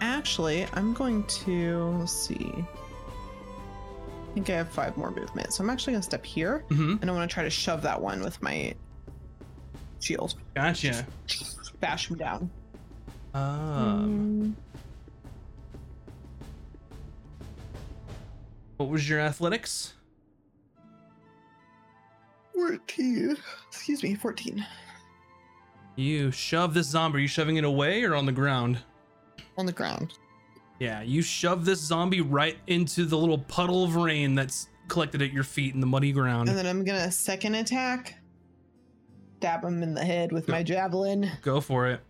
Actually, I'm going to let's see. I think I have five more movement, so I'm actually gonna step here, Mm-hmm. and I want to try to shove that one with my shield, Gotcha. bash him down. Um, Mm, what was your athletics? 14. Excuse me, 14. You shove this zombie. Are you shoving it away or on the ground? On the ground. Yeah, you shove this zombie right into the little puddle of rain that's collected at your feet in the muddy ground. And then I'm gonna second attack. Stab him in the head with my javelin. Go for it.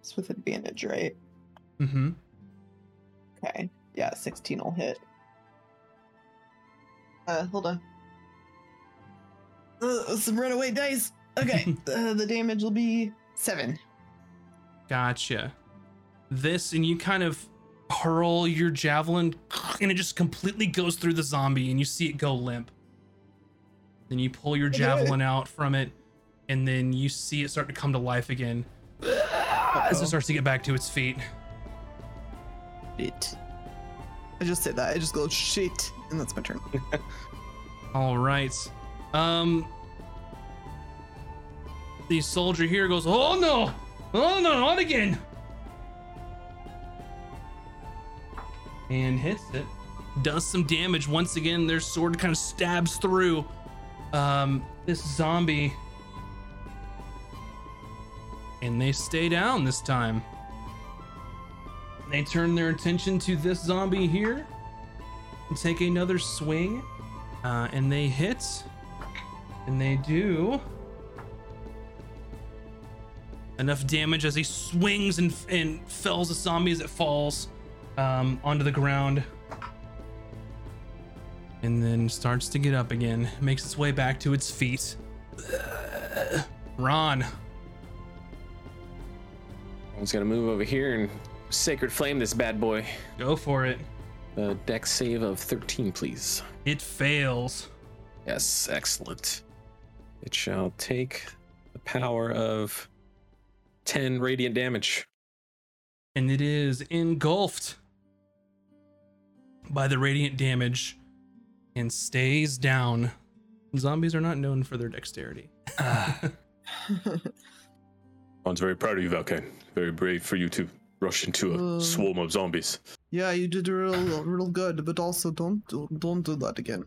It's with advantage, right? Mm-hmm. Okay. Yeah, 16 will hit. Uh, hold on. Uh, some runaway dice. Okay, uh, the damage will be seven. Gotcha. This, and you kind of hurl your javelin, and it just completely goes through the zombie, and you see it go limp. Then you pull your javelin out from it, and then you see it start to come to life again as it starts to get back to its feet. Shit. I just said that. I just go shit, and that's my turn. All right. Um, the soldier here goes, "Oh no! Oh no! Not again!" And hits it. Does some damage once again. Their sword kind of stabs through um, this zombie, and they stay down this time. They turn their attention to this zombie here and take another swing. Uh, and they hit. And they do enough damage as he swings and, and fells the zombie as it falls um, onto the ground. And then starts to get up again, makes its way back to its feet. Ron, was gonna move over here and sacred flame this bad boy. go for it. A dex save of 13, please. It fails. Yes, excellent. It shall take the power of 10 radiant damage. and it is engulfed by the radiant damage and stays down. Zombies are not known for their dexterity. Ron's very proud of you, Valken. Very brave for you to rush into a Uh. swarm of zombies. yeah, you did real, real good, but also don't don't do that again.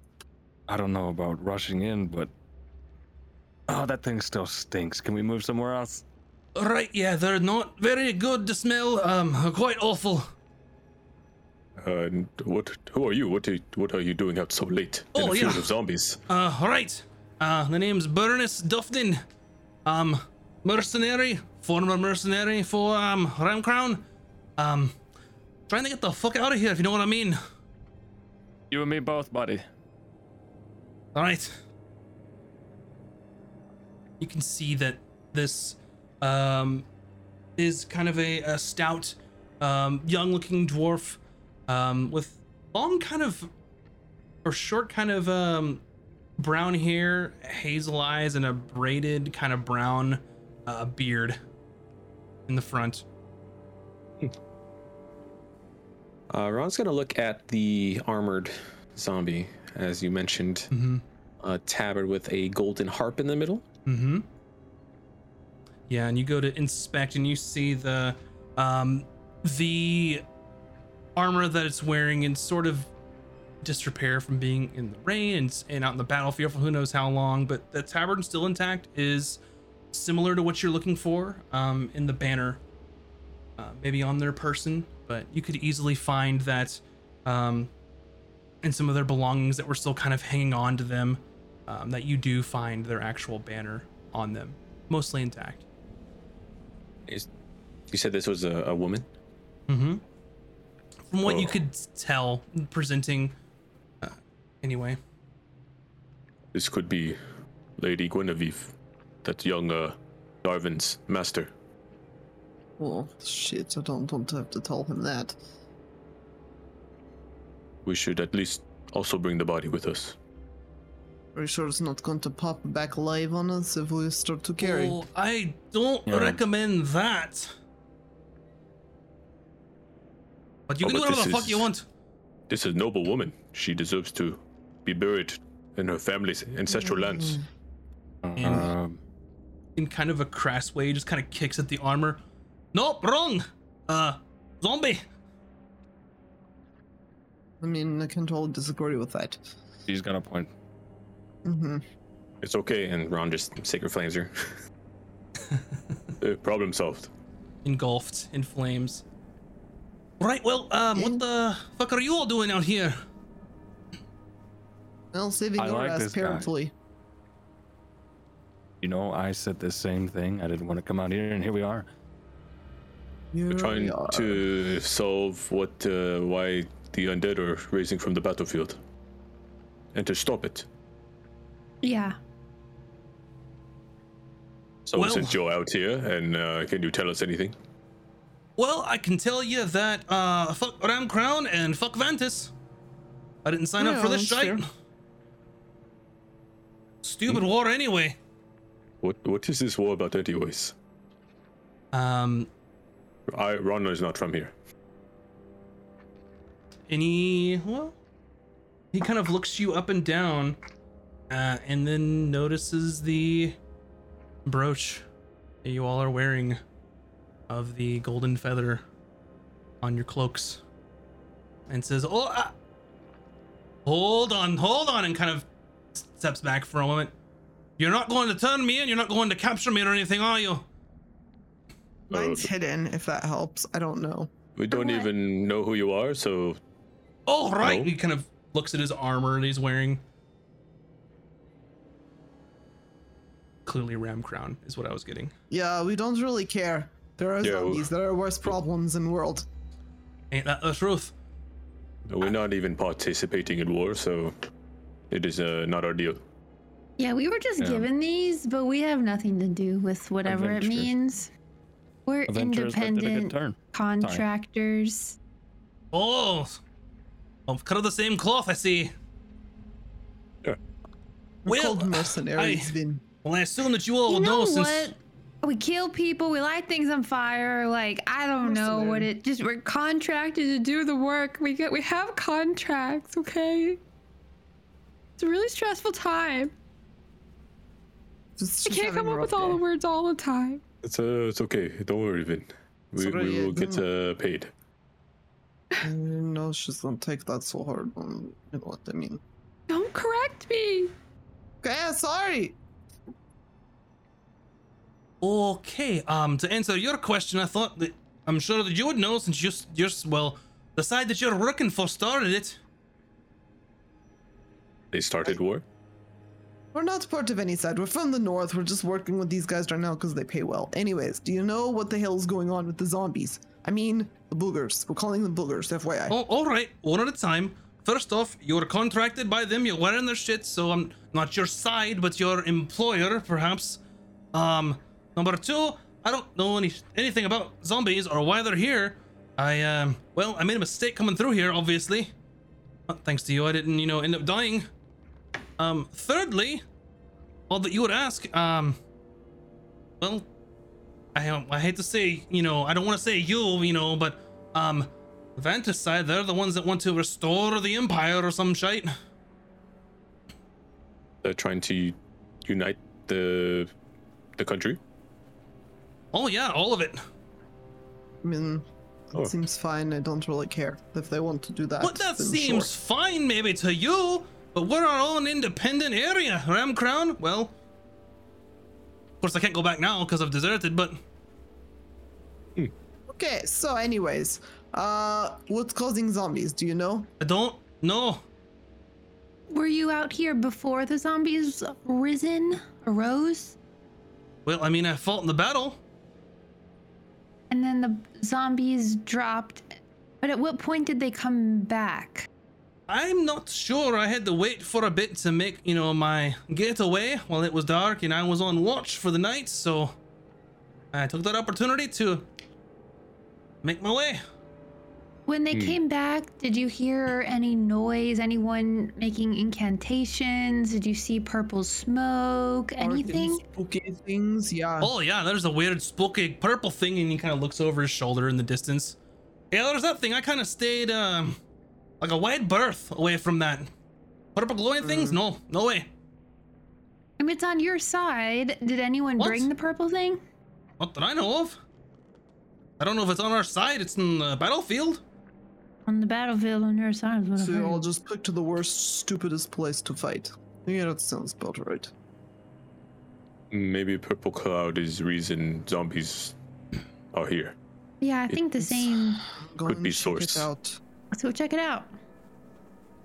I don't know about rushing in, but oh, that thing still stinks. Can we move somewhere else? Right, yeah, they're not very good to smell. Um, quite awful. Uh, and what? Who are you? What are, what are you doing out so late in Oh, a field yeah. of zombies? Uh, right. Uh, the name's Burnus Dufton. Um, mercenary, former mercenary for um Ram Crown. Um, trying to get the fuck out of here, if you know what I mean. You and me both, buddy. All right. You can see that this um, is kind of a, a stout, um, young-looking dwarf um, with long, kind of, or short, kind of um, brown hair, hazel eyes, and a braided kind of brown uh, beard in the front. Uh, Ron's gonna look at the armored zombie, as you mentioned, Mm-hmm. a tabard with a golden harp in the middle. Mm-hmm. Yeah, and you go to inspect and you see the um the armor that it's wearing in sort of disrepair from being in the rain and, and out in the battlefield for who knows how long, but the tabard still intact is similar to what you're looking for um in the banner. Uh, maybe on their person, but you could easily find that um in some of their belongings that were still kind of hanging on to them um, that you do find their actual banner on them, mostly intact. Is, you said this was a, a woman? Mm-hmm. From what you Oh. could tell, presenting. Uh, anyway, This could be Lady Guinevere, that young uh, Darwin's master. Oh shit! I don't want to have to tell him that. We should at least also bring the body with us. Are you sure it's not going to pop back alive on us if we start to carry? well, I don't Yeah. recommend that. But you Oh, can do whatever the this fuck you is- want. This is a noble woman. She deserves to be buried in her family's ancestral lands. Um, In kind of a crass way, just kind of kicks at the armor. Nope, wrong. Uh, zombie. I mean, I can totally disagree with that. she's got a point. Mm-hmm. It's okay, and Ron just sacred flames her. Uh, problem solved. engulfed in flames. Right, well, um, what the fuck are you all doing out here? Well, saving I your like ass this guy. apparently. You know, I said the same thing. I didn't want to come out here, and here we are. Here We're trying we are. to solve what, uh, why the undead are raising from the battlefield, and to stop it. Yeah. So we Well- sent Joe out here, and uh, can you tell us anything? Well, I can tell you that, uh, fuck Ram Crown and fuck Vantis. I didn't sign up for this that's shite. fair. Stupid war anyway. What What is this war about, anyways? Um, I Ron is not from here. any, well, he kind of looks you up and down, uh, and then notices the brooch that you all are wearing of the golden feather on your cloaks and says, Oh, uh, hold on, hold on, and kind of steps back for a moment. You're not going to turn me in, you're not going to capture me or anything, are you? Mine's hidden, if that helps. I don't know. We don't even know who you are, so Oh, right. No. He kind of looks at his armor that he's wearing. Clearly, Ram Crown is what I was getting. Yeah, we don't really care. There are Yeah, zombies. There are worse problems in the world. Ain't that the truth? we're not even participating in war, so it is uh, not our deal. Yeah, we were just Yeah. given these, but we have nothing to do with whatever it means. We're Adventurers that did a good independent turn. contractors. Oh, well, cut of the same cloth, I see. Yeah. We're Well, called mercenaries, I- Vin. Well, I assume that you all You will know know since. what? We kill people. We light things on fire. Like I don't know what it. Just we're contracted to do the work. We get. We have contracts. Okay. It's a really stressful time. Just, I can't come up rough with all the words all the time. It's uh, it's okay. Don't worry, Vin. We, Sorry, we will get uh, paid. I know she's gonna take that so hard. Um, you know what I mean. Don't correct me. Okay, sorry. Okay, um, to answer your question, I thought that I'm sure that you would know since you're, s- you're well, the side that you're working for started it. They started war. We're not part of any side. We're from the north. We're just working with these guys right now because they pay well. Anyways, do you know what the hell is going on with the zombies? I mean, the boogers. We're calling them boogers, FYI. Oh, all right, one at a time. First off, you're contracted by them. You're wearing their shit, so I'm not your side, but your employer, perhaps. Um, number two, I don't know any anything about zombies or why they're here. I um, well, I made a mistake coming through here, obviously. Uh, thanks to you, I didn't, you know, end up dying. Um, thirdly, all that you would ask, um, well, I I hate to say, you know, I don't want to say you, you know, but um, Vantis side, they're the ones that want to restore the empire or some shite. They're trying to unite the the country. Oh yeah, all of it. I mean, it Oh. seems fine. I don't really care if they want to do that. But that seems sure. fine maybe to you, but we're our own independent area, Ram Crown. Well, of course I can't go back now because I've deserted, but Okay, so anyways, uh, what's causing zombies? Do you know? I don't know. Were you out here before the zombies risen arose? Well, I mean, I fought in the battle. And then the zombies dropped. But at what point did they come back? I'm not sure. I had to wait for a bit to make, you know, my getaway while it was dark and I was on watch for the night, so I took that opportunity to make my way. When they Hmm. came back, did you hear any noise? Anyone making incantations? Did you see purple smoke? Anything? Spooky things, yeah. Oh yeah, there's a weird spooky purple thing, and he kind of looks over his shoulder in the distance. Yeah, there's that thing. I kind of stayed um like a wide berth away from that purple glowing things. No, no way. I mean, it's on your side. Did anyone What? bring the purple thing? Not that I know of. I don't know if it's on our side. It's in the battlefield. On the battlefield on your side is what I So heard. I'll just pick to the worst, stupidest place to fight. Yeah, that sounds about right. Maybe purple cloud is reason zombies are here. Yeah, I think the It's- same. Go Could and be check source. out. Let's go check it out.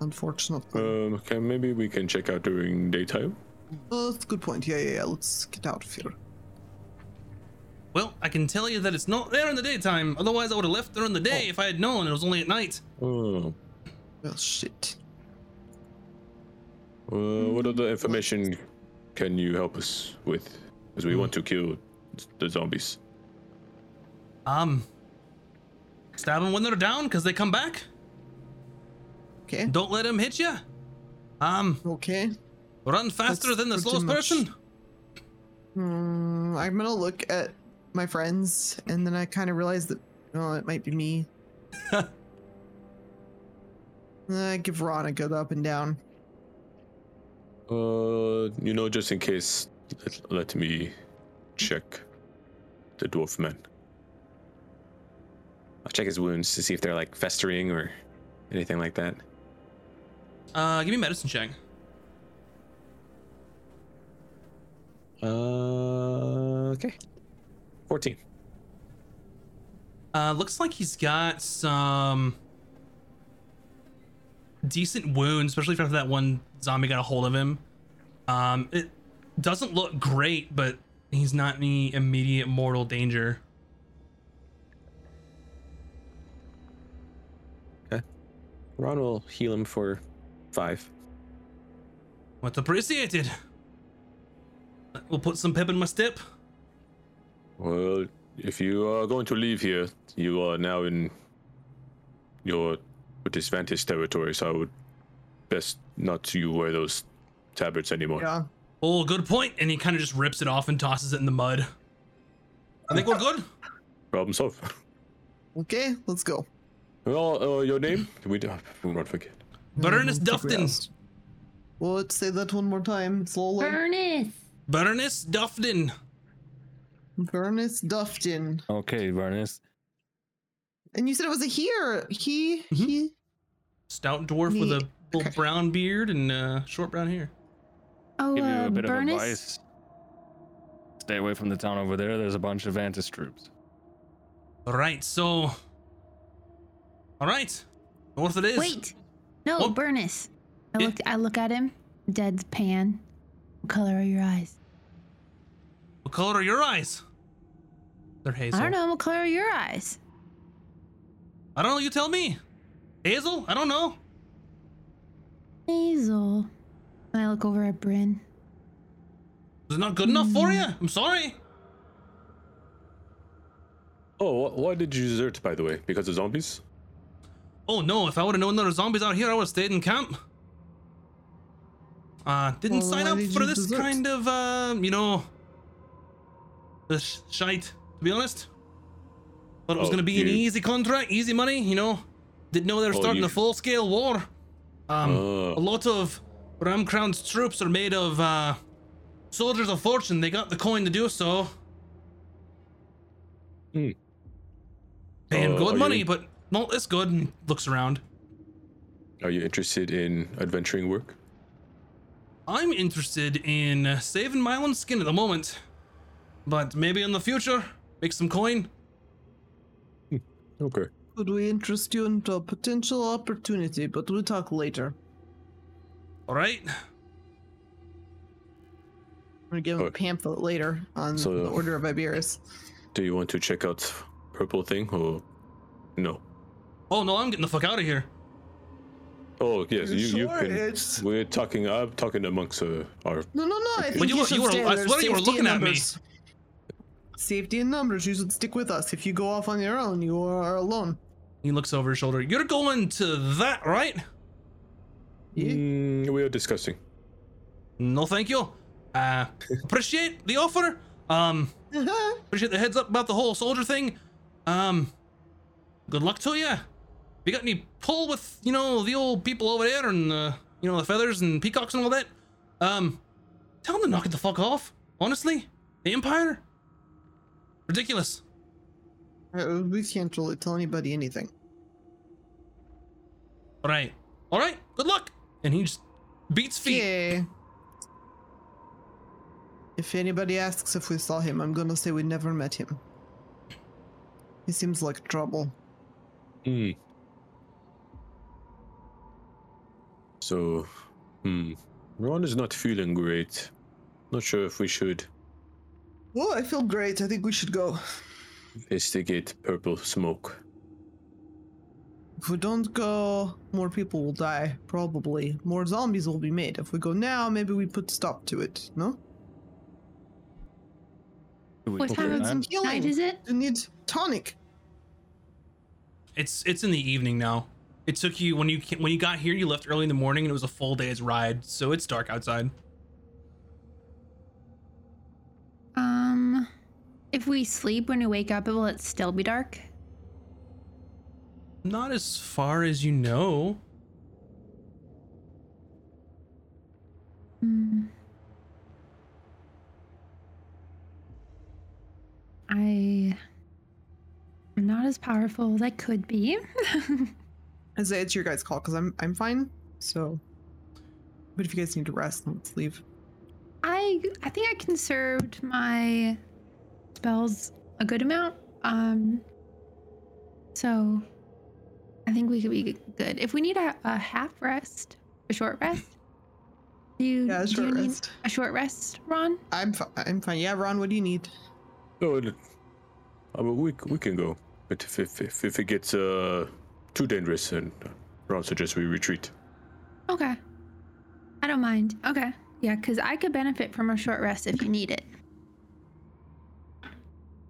Unfortunately, Um, okay, maybe we can check out during daytime. oh, that's a good point. Yeah, yeah, yeah. Let's get out of here. Well, I can tell you that it's not there in the daytime. Otherwise, I would have left during the day if I had known it was only at night. Oh, Well, shit. uh, what other information can you help us with? Because we want to kill the zombies. Um, stab them when they're down because they come back. Okay. Don't let them hit you. Um, Okay. run faster That's than the slowest much- person. Hmm, I'm gonna look at my friends, and then I kind of realized that, oh, it might be me. I give Ron a good up and down. Uh, you know, just in case, let, let me check the dwarf man. I'll check his wounds to see if they're like festering or anything like that. Uh, give me medicine check. Uh, okay. 14. Uh, looks like he's got some decent wounds, especially after that one zombie got a hold of him. Um, it doesn't look great, but he's not in any immediate mortal danger. Okay. Ron will heal him for five. Much appreciated. We'll put some pep in my step. Well, if you are going to leave here, you are now in your disadvantaged territory, so I would best not to you wear those tabards anymore. Yeah. Oh, good point. And he kind of just rips it off and tosses it in the mud. I think we're good. Problem solved. Okay, let's go. Well, uh, your name? We do not forget. Burnus I don't think we Dufton. Well, let's say that one more time, slowly. Furnace. Burnus Dufton. Burnus Dufton. Okay, Varnus. And you said it was a he or he? Mhm. He? Stout dwarf with a Okay. brown beard and uh, short brown hair. Oh, Give you uh, a bit Burnus? of advice. Stay away from the town over there. There's a bunch of Vantis troops. All right, so. All right, north it is. Wait. No, Oh. Burnus. I Yeah. look. I look at him. Deadpan. What color are your eyes? What color are your eyes? They're hazel. I don't know. What color are your eyes? I don't know. You tell me. Hazel? I don't know. Hazel. And I look over at Bryn. Is it not good enough for you? I'm sorry. Oh, why did you desert, by the way? Because of zombies? Oh no! If I would have known there were zombies out here, I would have stayed in camp. Uh, didn't Well, sign up did for this desert? kind of, uh, you know, this shite. To be honest, thought it was Oh, gonna be an easy contract, easy money. You know, didn't know they were Oh, starting you- a full-scale war. Um, Oh. a lot of Ramcrown's troops are made of uh, soldiers of fortune. They got the coin to do so. Hmm. Paying Uh, good money, you- but not this good. And looks around. Are you interested in adventuring work? I'm interested in saving my own skin at the moment, but maybe in the future, make some coin. Okay. Could we interest you into a potential opportunity? But we'll talk later. All right. I'm gonna give him a Okay. pamphlet later on So- the Order of Iberus. Do you want to check out purple thing, or no? Oh no, I'm getting the fuck out of here. Oh yes, you you Sure, can. it's- We're talking. I'm talking amongst uh, our. No, no, no. I think But you you, were- should you were- stay I there. swear you were Safety looking in at me. numbers. Safety in numbers. You should stick with us. If you go off on your own, you are alone. He looks over his shoulder. You're going to that, right? Yeah. Mm, we are discussing. No, thank you. Uh, appreciate the offer. Um, appreciate the heads up about the whole soldier thing. Um, good luck to you. You got any pull with you know the old people over there and uh, you know the feathers and peacocks and all that? Um, tell them to knock it the fuck off. Honestly, the Empire, ridiculous. Uh, we can't really tell anybody anything. All right, all right. Good luck. And he just beats feet. Yeah. If anybody asks if we saw him, I'm gonna say we never met him. He seems like trouble. Hmm. So, hmm. Ron is not feeling great. Not sure if we should Well, I feel great. I think we should go. investigate purple smoke. If we don't go, more people will die, probably. More zombies will be made. If we go now, maybe we put stop to it, no? What time of night is it? You need tonic. It's it's in the evening now. It took you when you ca- when you got here. You left early in the morning, and it was a full day's ride, so it's dark outside. If we sleep when we wake up, will it still be dark? Not as far as you know. Hmm. I am not as powerful as I could be. I say it's your guys' call because I'm I'm fine. So, but if you guys need to rest, let's leave. I I think I conserved my spells a good amount. Um so I think we could be good. If we need a, a half rest, a short rest. Do you, Yeah, do short you need rest. a short rest, Ron? I'm fi- I'm fine. Yeah, Ron, what do you need? No, it, I mean, we we can go, but if if if, if it gets uh too dangerous, then uh, Ron suggests we retreat. Okay. I don't mind. Okay. Yeah, because I could benefit from a short rest if you need it.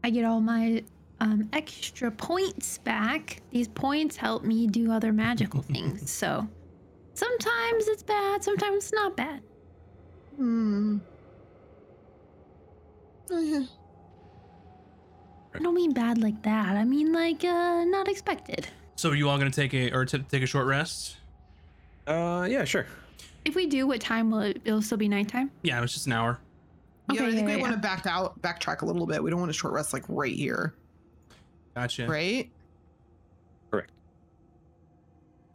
I get all my um, extra points back. These points help me do other magical things. So sometimes it's bad, sometimes it's not bad. Hmm. Oh, yeah. I don't mean bad like that. I mean like uh, not expected. So are you all gonna take a or t- take a short rest? Uh, yeah, sure. If we do, what time will it? It'll still be nighttime. Yeah, it's just an hour. Yeah, I think yeah, we yeah. want to back out, backtrack a little bit. We don't want to short rest like right here, Gotcha. right? Correct.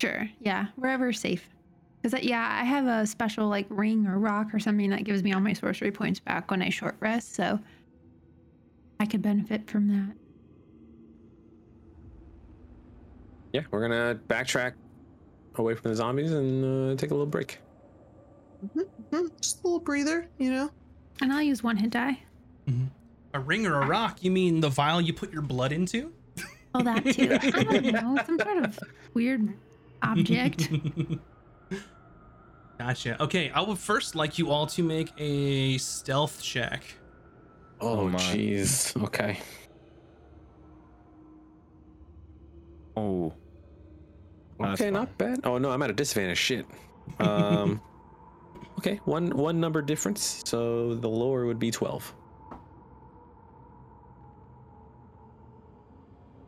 Sure. Yeah, wherever's safe. Because yeah, I have a special like ring or rock or something that gives me all my sorcery points back when I short rest, so I could benefit from that. Yeah, we're gonna backtrack away from the zombies and uh, take a little break. Hmm, just a little breather, you know. And I'll use one hit die. A ring or a rock? You mean the vial you put your blood into? Oh, that too. I don't know, some sort of weird object. Gotcha. Okay, I would first like you all to make a stealth check. Oh, my. jeez. Okay. Oh. Okay, not bad. Oh no, I'm at a disadvantage. Shit. Um. okay, one one number difference. So the lower would be twelve.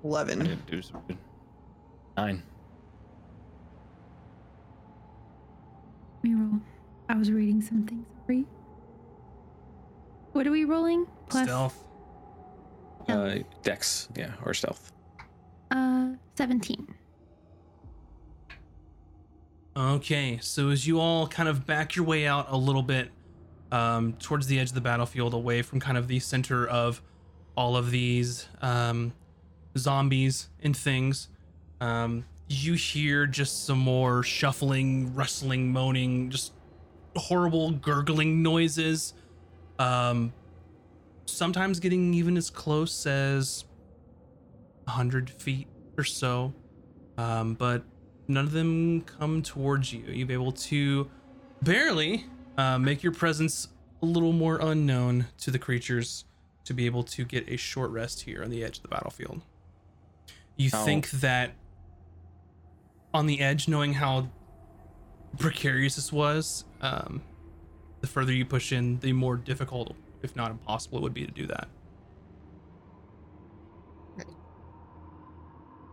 I Eleven. didn't do so good. Nine. Let me roll. I was reading something. Sorry. What are we rolling? Plus Stealth. Uh, Dex, yeah, or stealth. uh 17. Okay, so as you all kind of back your way out a little bit um, towards the edge of the battlefield, away from kind of the center of all of these um, zombies and things, um, you hear just some more shuffling, rustling, moaning, just horrible gurgling noises. Um, sometimes getting even as close as 100 feet or so, um, but none of them come towards you. You've able to barely uh, make your presence a little more unknown to the creatures to be able to get a short rest here on the edge of the battlefield. You How- think that on the edge, knowing how precarious this was, um, the further you push in, the more difficult, if not impossible, it would be to do that.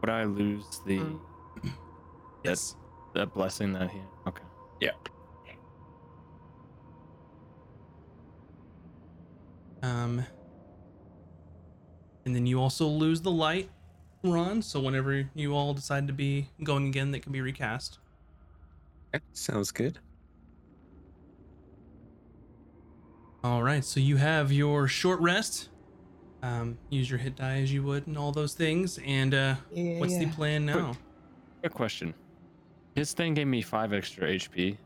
Would I lose the Mm. Yes. that blessing that he? Okay. Yeah. Um, and then you also lose the light, Ron. So whenever you all decide to be going again, that can be recast. Okay, Sounds good. All right. So you have your short rest. Um, use your hit die as you would, and all those things. And uh, Yeah, what's the plan now? Quick question. His thing gave me five extra HP.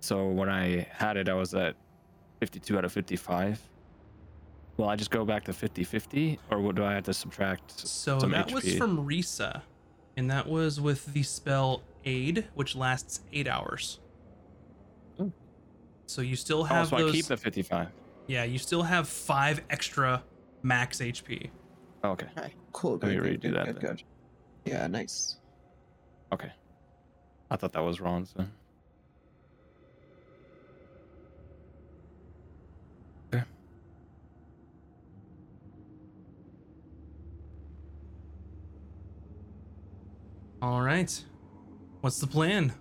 So when I had it, I was at 52 out of 55. Will I just go back to 50 50? Or what do I have to subtract? So some that was from Risa, and that was with the spell Aid, which lasts eight hours. Oh. So you still Oh, have so those. I keep the 55. Yeah, you still have five extra max HP. Oh, okay. Okay, cool. Let me Good, good, redo good, that good, good. Yeah, nice. Okay. I thought that was wrong. So. Okay. All right. What's the plan?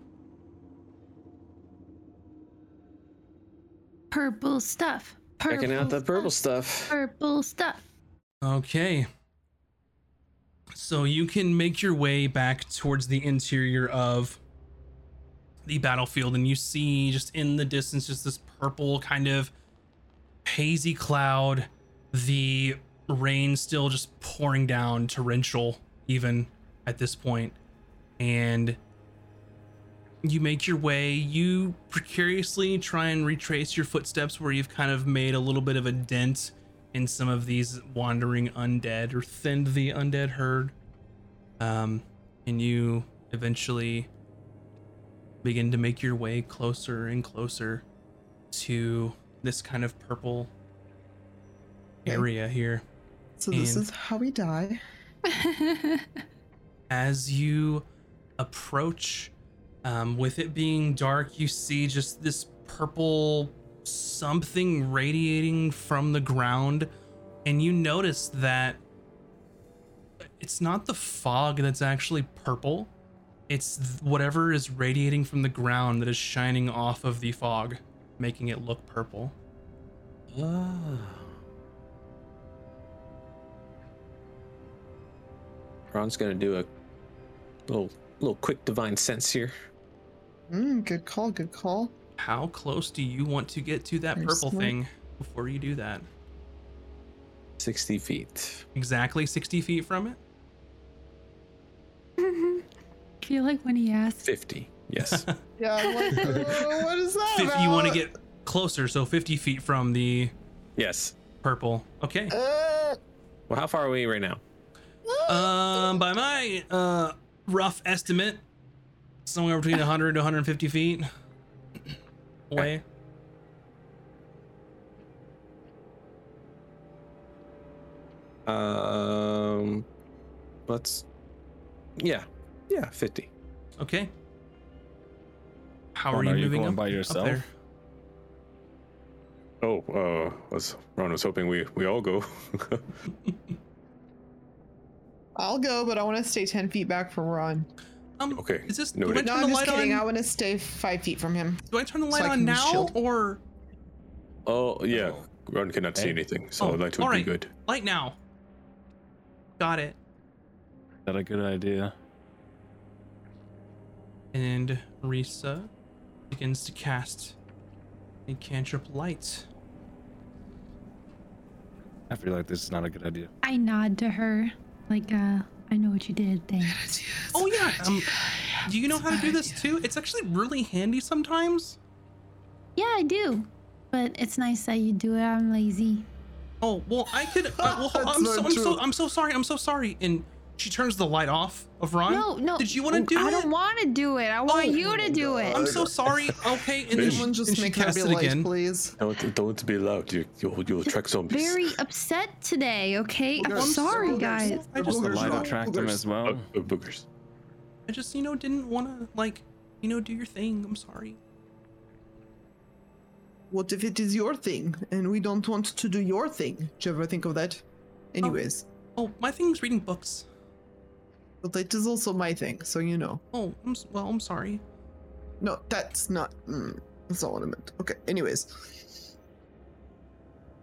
Purple stuff. Purple Checking out the purple stuff. stuff. Purple stuff. Okay. So you can make your way back towards the interior of the battlefield, and you see just in the distance just this purple kind of hazy cloud. The rain still just pouring down, torrential, even at this point. And you make your way. You precariously try and retrace your footsteps where you've kind of made a little bit of a dent in some of these wandering undead or thinned the undead herd. Um, and you eventually begin to make your way closer and closer to this kind of purple Okay. area here. So this And- is how we die. as you approach um, with it being dark you see just this purple something radiating from the ground and you notice that it's not the fog that's actually purple it's whatever is radiating from the ground that is shining off of the fog making it look purple Ah. Ron's gonna do a little little quick divine sense here. Mm, good call. Good call. how close do you want to get to that purple smart. thing before you do that 60 feet. exactly 60 feet from it I feel like when he asked, 50. Yes. Yeah. I'm like, "Uh, what is that? Fif- you want to get closer, so 50 feet from the yes. purple. Okay. Uh, Well, how far are we right now? Um, by my uh rough estimate, somewhere between 100 to 150 feet away. Um, let's. Yeah. Yeah, 50. Okay. How Ron, are you are you moving going up, by up yourself? there? Oh, uh, was Ron was hoping we we all go. I'll go, but I want to stay ten feet back from Ron. Um, Okay, Is this? Do I turn No, the I'm just kidding. on? I want to stay five feet from him. Do I turn the light I on now shield. or oh yeah, Ron cannot see Hey. anything, so Oh, that would all be right. good. light now? Got it. Is that a good idea? And Risa begins to cast a cantrip light. I feel like this is not a good idea. I nod to her, like, uh, I know what you did. Thanks. Oh yeah. Um, do you know how to do this too? It's actually really handy sometimes. Yeah, I do. But it's nice that you do it. I'm lazy. Oh well, I could. Uh, well, That's I'm, so, I'm so true. I'm so sorry. I'm so sorry. And she turns the light off of Ron. No, no. Did you want to do I it? I don't want to do it. I want Oh, you to do it. I'm so sorry. Okay, and then she, Someone just and she make her casts be it light, again. please. Don't, don't be loud. You, you'll, you'll attract zombies. Very upset today, okay? Oh, I'm sorry, Boogers. guys. I just, The light Boogers. attract them as well. Oh, oh, boogers. I just, you know, didn't want to like, you know, do your thing. I'm sorry. What if it is your thing and we don't want to do your thing? Did you ever think of that? Oh. Anyways, Oh, my thing's reading books. But that is also my thing, so you know. Oh, I'm well. I'm sorry. No, that's not. Mm, that's not what I meant. Okay. Anyways,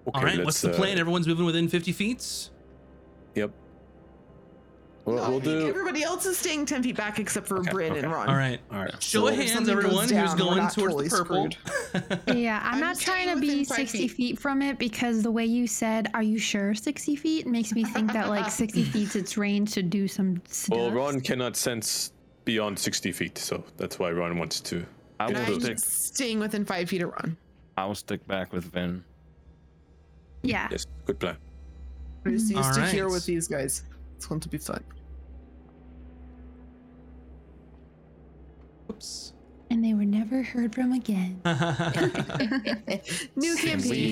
Okay, All right, what's let's, the plan? uh, Everyone's moving within 50 feet. Yep. Well, No, we'll do. Everybody else is staying ten feet back except for Okay, Bryn and. Ron. All right. All right. Show of if hands, everyone, down, who's going towards totally the purple. Yeah, I'm, I'm not trying to be 60 feet. feet. from it because the way you said, "Are you sure 60 feet?" makes me think that like 60 feet's its range to do some stuff. Well, Ron cannot sense beyond 60 feet, so that's why Ron wants to. I will close. Stick. staying within five feet of Ron. I will stick back with Vin. yeah. Yes, good plan. I'm just used to here Alright. with these guys. It's going to be fun. Oops. And they were never heard from again. New Sixty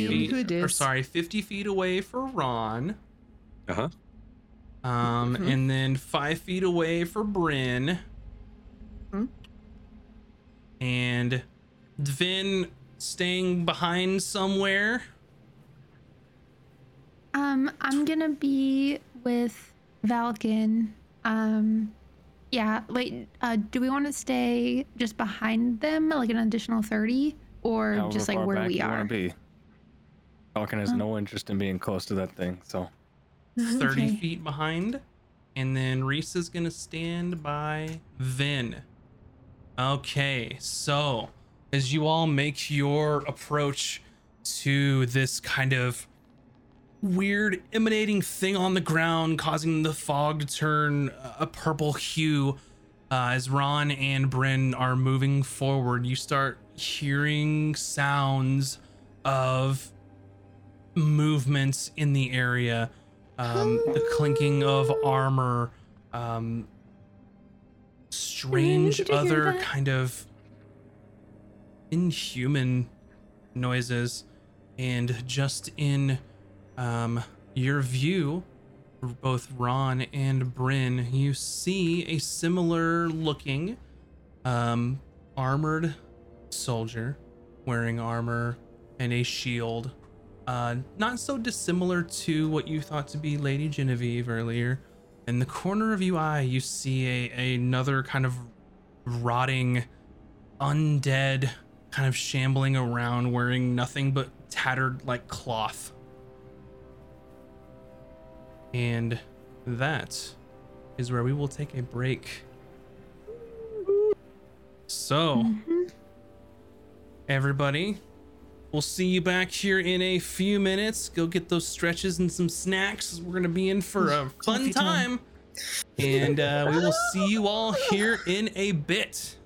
campaign. Who or sorry, 50 feet away for Ron. Uh huh. Um, Mhm. and then five feet away for Bryn. Hmm. And Vin staying behind somewhere. Um, I'm gonna be with Valken. Um, yeah. Wait. Uh, do we want to stay just behind them, like an additional 30, or However just like where we you are? wanna be. Valken has Oh. no interest in being close to that thing, so 30 Okay. feet behind. And then Reese is going to stand by Vin. Okay, so as you all make your approach to this kind of weird emanating thing on the ground, causing the fog to turn a purple hue, uh, as Ron and Bryn are moving forward, you start hearing sounds of movements in the area um, the clinking of armor um, strange Did you hear other kind of inhuman noises. And just in um, your view both ron and bryn you see a similar looking um, armored soldier wearing armor and a shield uh, not so dissimilar to what you thought to be Lady Genevieve earlier. In the corner of your eye, you see a, another kind of rotting, undead, kind of shambling around, wearing nothing but tattered like cloth. And that is where we will take a break. So, everybody, We'll see you back here in a few minutes. Go get those stretches and some snacks. We're gonna be in for a fun time. time. And uh, we will see you all here in a bit.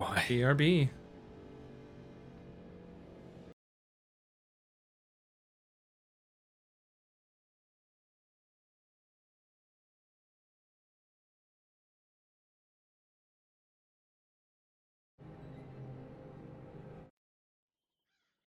BRB.